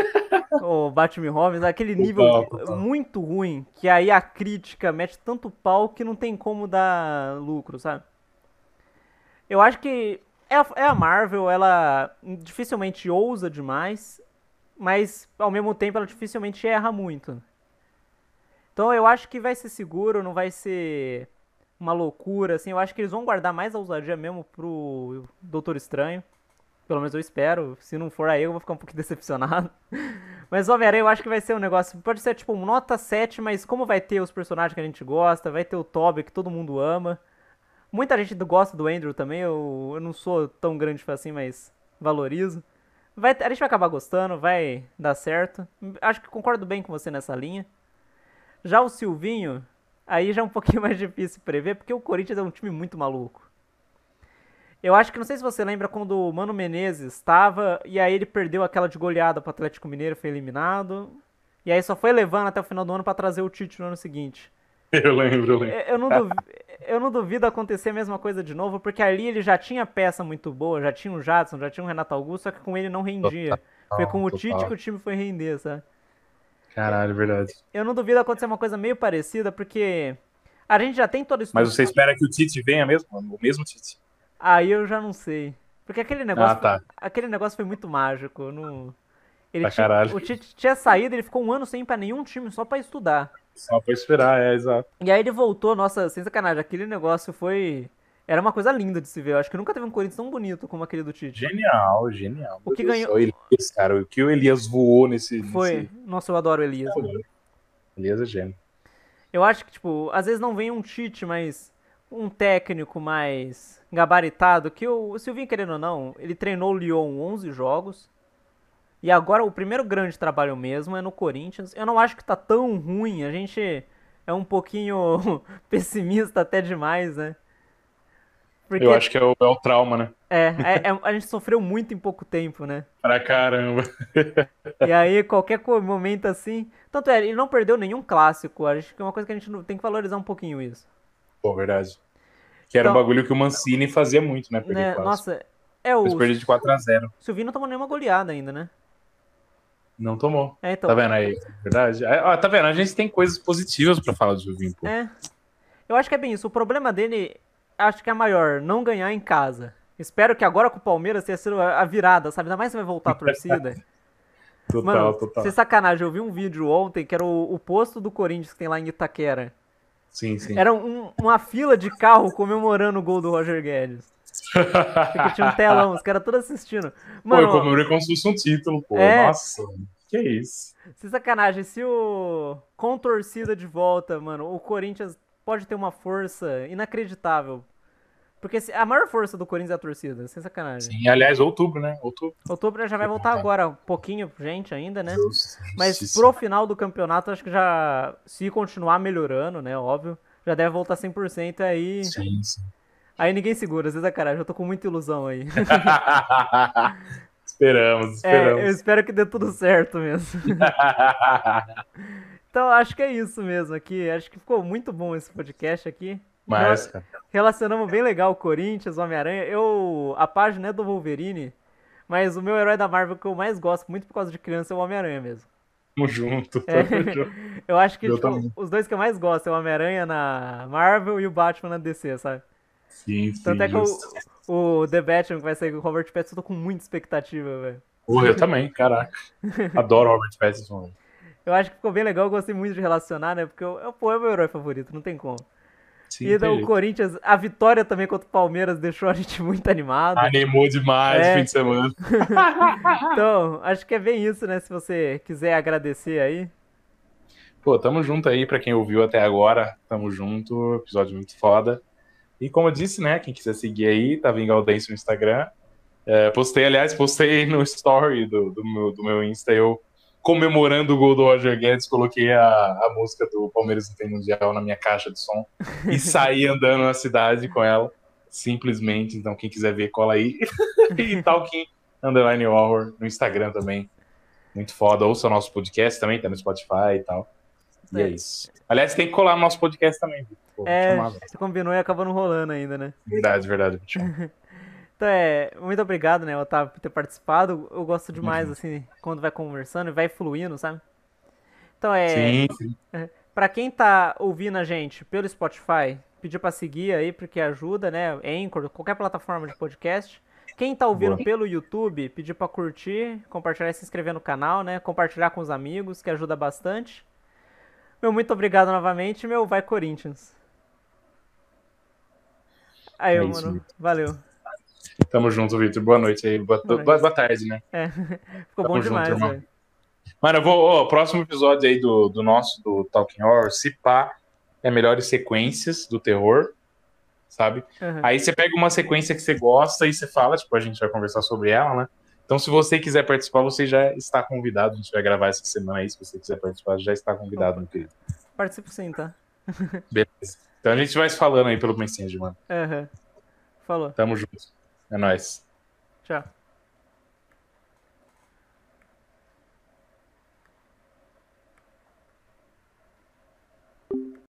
o <laughs> Batman Robins, aquele nível muito ruim, que aí a crítica mete tanto pau que não tem como dar lucro, sabe? Eu acho que é a, é a Marvel, ela dificilmente ousa demais, mas ao mesmo tempo ela dificilmente erra muito. Então eu acho que vai ser seguro, não vai ser uma loucura, assim. Eu acho que eles vão guardar mais a ousadia mesmo pro Doutor Estranho. Pelo menos eu espero. Se não for aí, eu vou ficar um pouquinho <laughs> decepcionado. Mas Homem-Aranha eu acho que vai ser um negócio. Pode ser tipo um nota 7, mas como vai ter os personagens que a gente gosta, vai ter o Toby que todo mundo ama. Muita gente gosta do Andrew também. Eu, eu não sou tão grande assim, mas valorizo. Vai, a gente vai acabar gostando, vai dar certo. Acho que concordo bem com você nessa linha. Já o Silvinho, aí já é um <laughs> pouquinho mais difícil prever, porque o Corinthians é um time muito maluco. Eu acho que, não sei se você lembra quando o Mano Menezes estava, e aí ele perdeu aquela de goleada pro Atlético Mineiro, foi eliminado. E aí só foi levando até o final do ano pra trazer o Tite no ano seguinte. <laughs> Eu lembro, eu lembro. Eu não, duvi- eu não duvido acontecer a mesma coisa de novo, porque ali ele já tinha peça muito boa, já tinha o Jadson, já tinha o Renato Augusto, só que com ele não rendia. Foi com o total. Tite que o time foi render, sabe? Caralho, é verdade. Eu não duvido acontecer uma coisa meio parecida, porque a gente já tem todo isso. Mas você espera que o Tite venha mesmo? O mesmo Tite? Aí eu já não sei. Porque aquele negócio, Ah, tá. aquele negócio foi muito mágico. Não... Ele Pra tinha- caralho. o Tite tinha saído, ele ficou um ano sem ir pra nenhum time, só pra estudar. Só pra esperar, é, exato. E aí ele voltou, nossa, sem sacanagem, aquele negócio foi. Era uma coisa linda de se ver. Eu acho que nunca teve um Corinthians tão bonito como aquele do Tite. Genial, genial. O Meu que Deus ganhou- do céu, Elias, cara, o que o Elias voou nesse. Foi. nesse- Nossa, eu adoro o Elias. Elias é gênio. Eu acho que, tipo, às vezes não vem um Tite, mas um técnico mais gabaritado, que o, o Silvinho, querendo ou não, ele treinou o Lyon 11 jogos. E agora o primeiro grande trabalho mesmo é no Corinthians. Eu não acho que tá tão ruim, a gente é um pouquinho <laughs> pessimista até demais, né? Porque Eu acho que é o, é o trauma, né? é, é- é- a gente sofreu muito em pouco tempo, né? Pra caramba. E aí, qualquer momento assim. Tanto é, ele não perdeu nenhum clássico. Acho que é uma coisa que a gente tem que valorizar um pouquinho isso. Pô, verdade. Que era Então- um bagulho que o Mancini fazia muito, né? Perder Né? Nossa, é o. Eles perderam de 4x0. Silvinho não tomou nenhuma goleada ainda, né? Não tomou. É, então. Tá vendo aí? Verdade. Ah, tá vendo? A gente tem coisas positivas pra falar do Silvinho, pô. É. Eu acho que é bem isso. O problema dele, acho que é maior, não ganhar em casa. Espero que agora com o Palmeiras tenha sido a a virada, sabe? Ainda mais se vai voltar a torcida. <laughs> Total, Mano, total. sem sacanagem, eu vi um vídeo ontem que era o, o posto do Corinthians que tem lá em Itaquera. Sim, sim. Era um- uma fila de carro comemorando o gol do Roger Guedes. Porque tinha um telão, os caras todos assistindo. Pô, Mano, eu comemorei como se fosse um título, pô. É. Nossa, que isso. Sem sacanagem, se o. Com torcida de volta, mano, o Corinthians pode ter uma força inacreditável. Porque a maior força do Corinthians é a torcida, sem sacanagem. Sim, aliás, outubro, né? Outubro. Outubro já vai voltar agora, um pouquinho, gente, ainda, né? Mas pro final do campeonato, acho que já. Se continuar melhorando, né? Óbvio. Já deve voltar 100% aí. Sim, sim. Aí ninguém segura, sem sacanagem. Eu tô com muita ilusão aí. <laughs> esperamos, É, eu esperamos. espero que dê tudo certo mesmo. <laughs> Então acho que é isso mesmo aqui. Acho que ficou muito bom esse podcast aqui. Mas, cara, Relacionamos bem legal o Corinthians, o Homem-Aranha. Eu. A página é do Wolverine, mas o meu herói da Marvel que eu mais gosto, muito por causa de criança, é o Homem-Aranha mesmo. tamo junto. É. <laughs> Eu acho que Eu tipo, os dois que eu mais gosto é o Homem-Aranha na Marvel e o Batman na DC, sabe? Sim, sim. Tanto é que o, o The Batman que vai sair com o Robert Pattinson, eu tô com muita expectativa, velho. Eu também, caraca. <laughs> Adoro Robert Pattinson. Eu acho que ficou bem legal, eu gostei muito de relacionar, né? Porque eu, eu, pô, é meu herói favorito, não tem como. Sim, E tem o. Corinthians, a vitória também contra o Palmeiras deixou a gente <laughs> muito animado. Animou demais É. fim de semana. <laughs> <laughs> Então, acho que é bem isso, né? Se você quiser agradecer aí. Pô, tamo junto aí pra quem ouviu até agora. Tamo junto, episódio muito foda. E como eu disse, né, quem quiser seguir aí, tá Vingaldense no Instagram. É, postei, aliás, postei no story do, do, meu, do meu Insta, eu comemorando o gol do Roger Guedes, coloquei a, a música do Palmeiras não tem mundial na minha caixa de som e <laughs> saí andando na cidade com ela, simplesmente. Então, quem quiser ver, cola aí. <laughs> e Talking Underline Horror no Instagram também. Muito foda. Ouça o nosso podcast também, tá no Spotify e tal. E é, é isso. Aliás, tem que colar no nosso podcast também. Pô, é, você combinou e acabou não rolando ainda, né? Verdade, verdade. <laughs> Então é, muito obrigado, né, Otávio, por ter participado. Eu gosto demais, uhum. assim, quando vai conversando e vai fluindo, sabe? Então é. Sim, sim. <laughs> Pra quem tá ouvindo a gente pelo Spotify, pedir pra seguir aí, porque ajuda, né? Anchor, qualquer plataforma de podcast. Quem tá ouvindo Boa. pelo YouTube, pedir pra curtir, compartilhar e se inscrever no canal, né? Compartilhar com os amigos, que ajuda bastante. Meu, muito obrigado novamente, meu, vai Corinthians. Aí, é mano, valeu. Tamo junto, Vitor. Boa noite aí. Boa, boa, boa tarde, né? É. <laughs> Ficou Tamo bom demais, junto, velho. Mano, eu vou. Ó, próximo episódio aí do, do nosso, do Talking Horror, se pá, é melhores sequências do terror, sabe? Uhum. Aí você pega uma sequência que você gosta e você fala, tipo, a gente vai conversar sobre ela, né? Então, se você quiser participar, você já está convidado. A gente vai gravar essa semana aí. Se você quiser participar, já está convidado, meu querido. Participo sim, tá? Beleza. Então a gente vai se falando aí pelo Messenger, mano. Aham. Uhum. Falou. Tamo junto. É nóis. Tchau.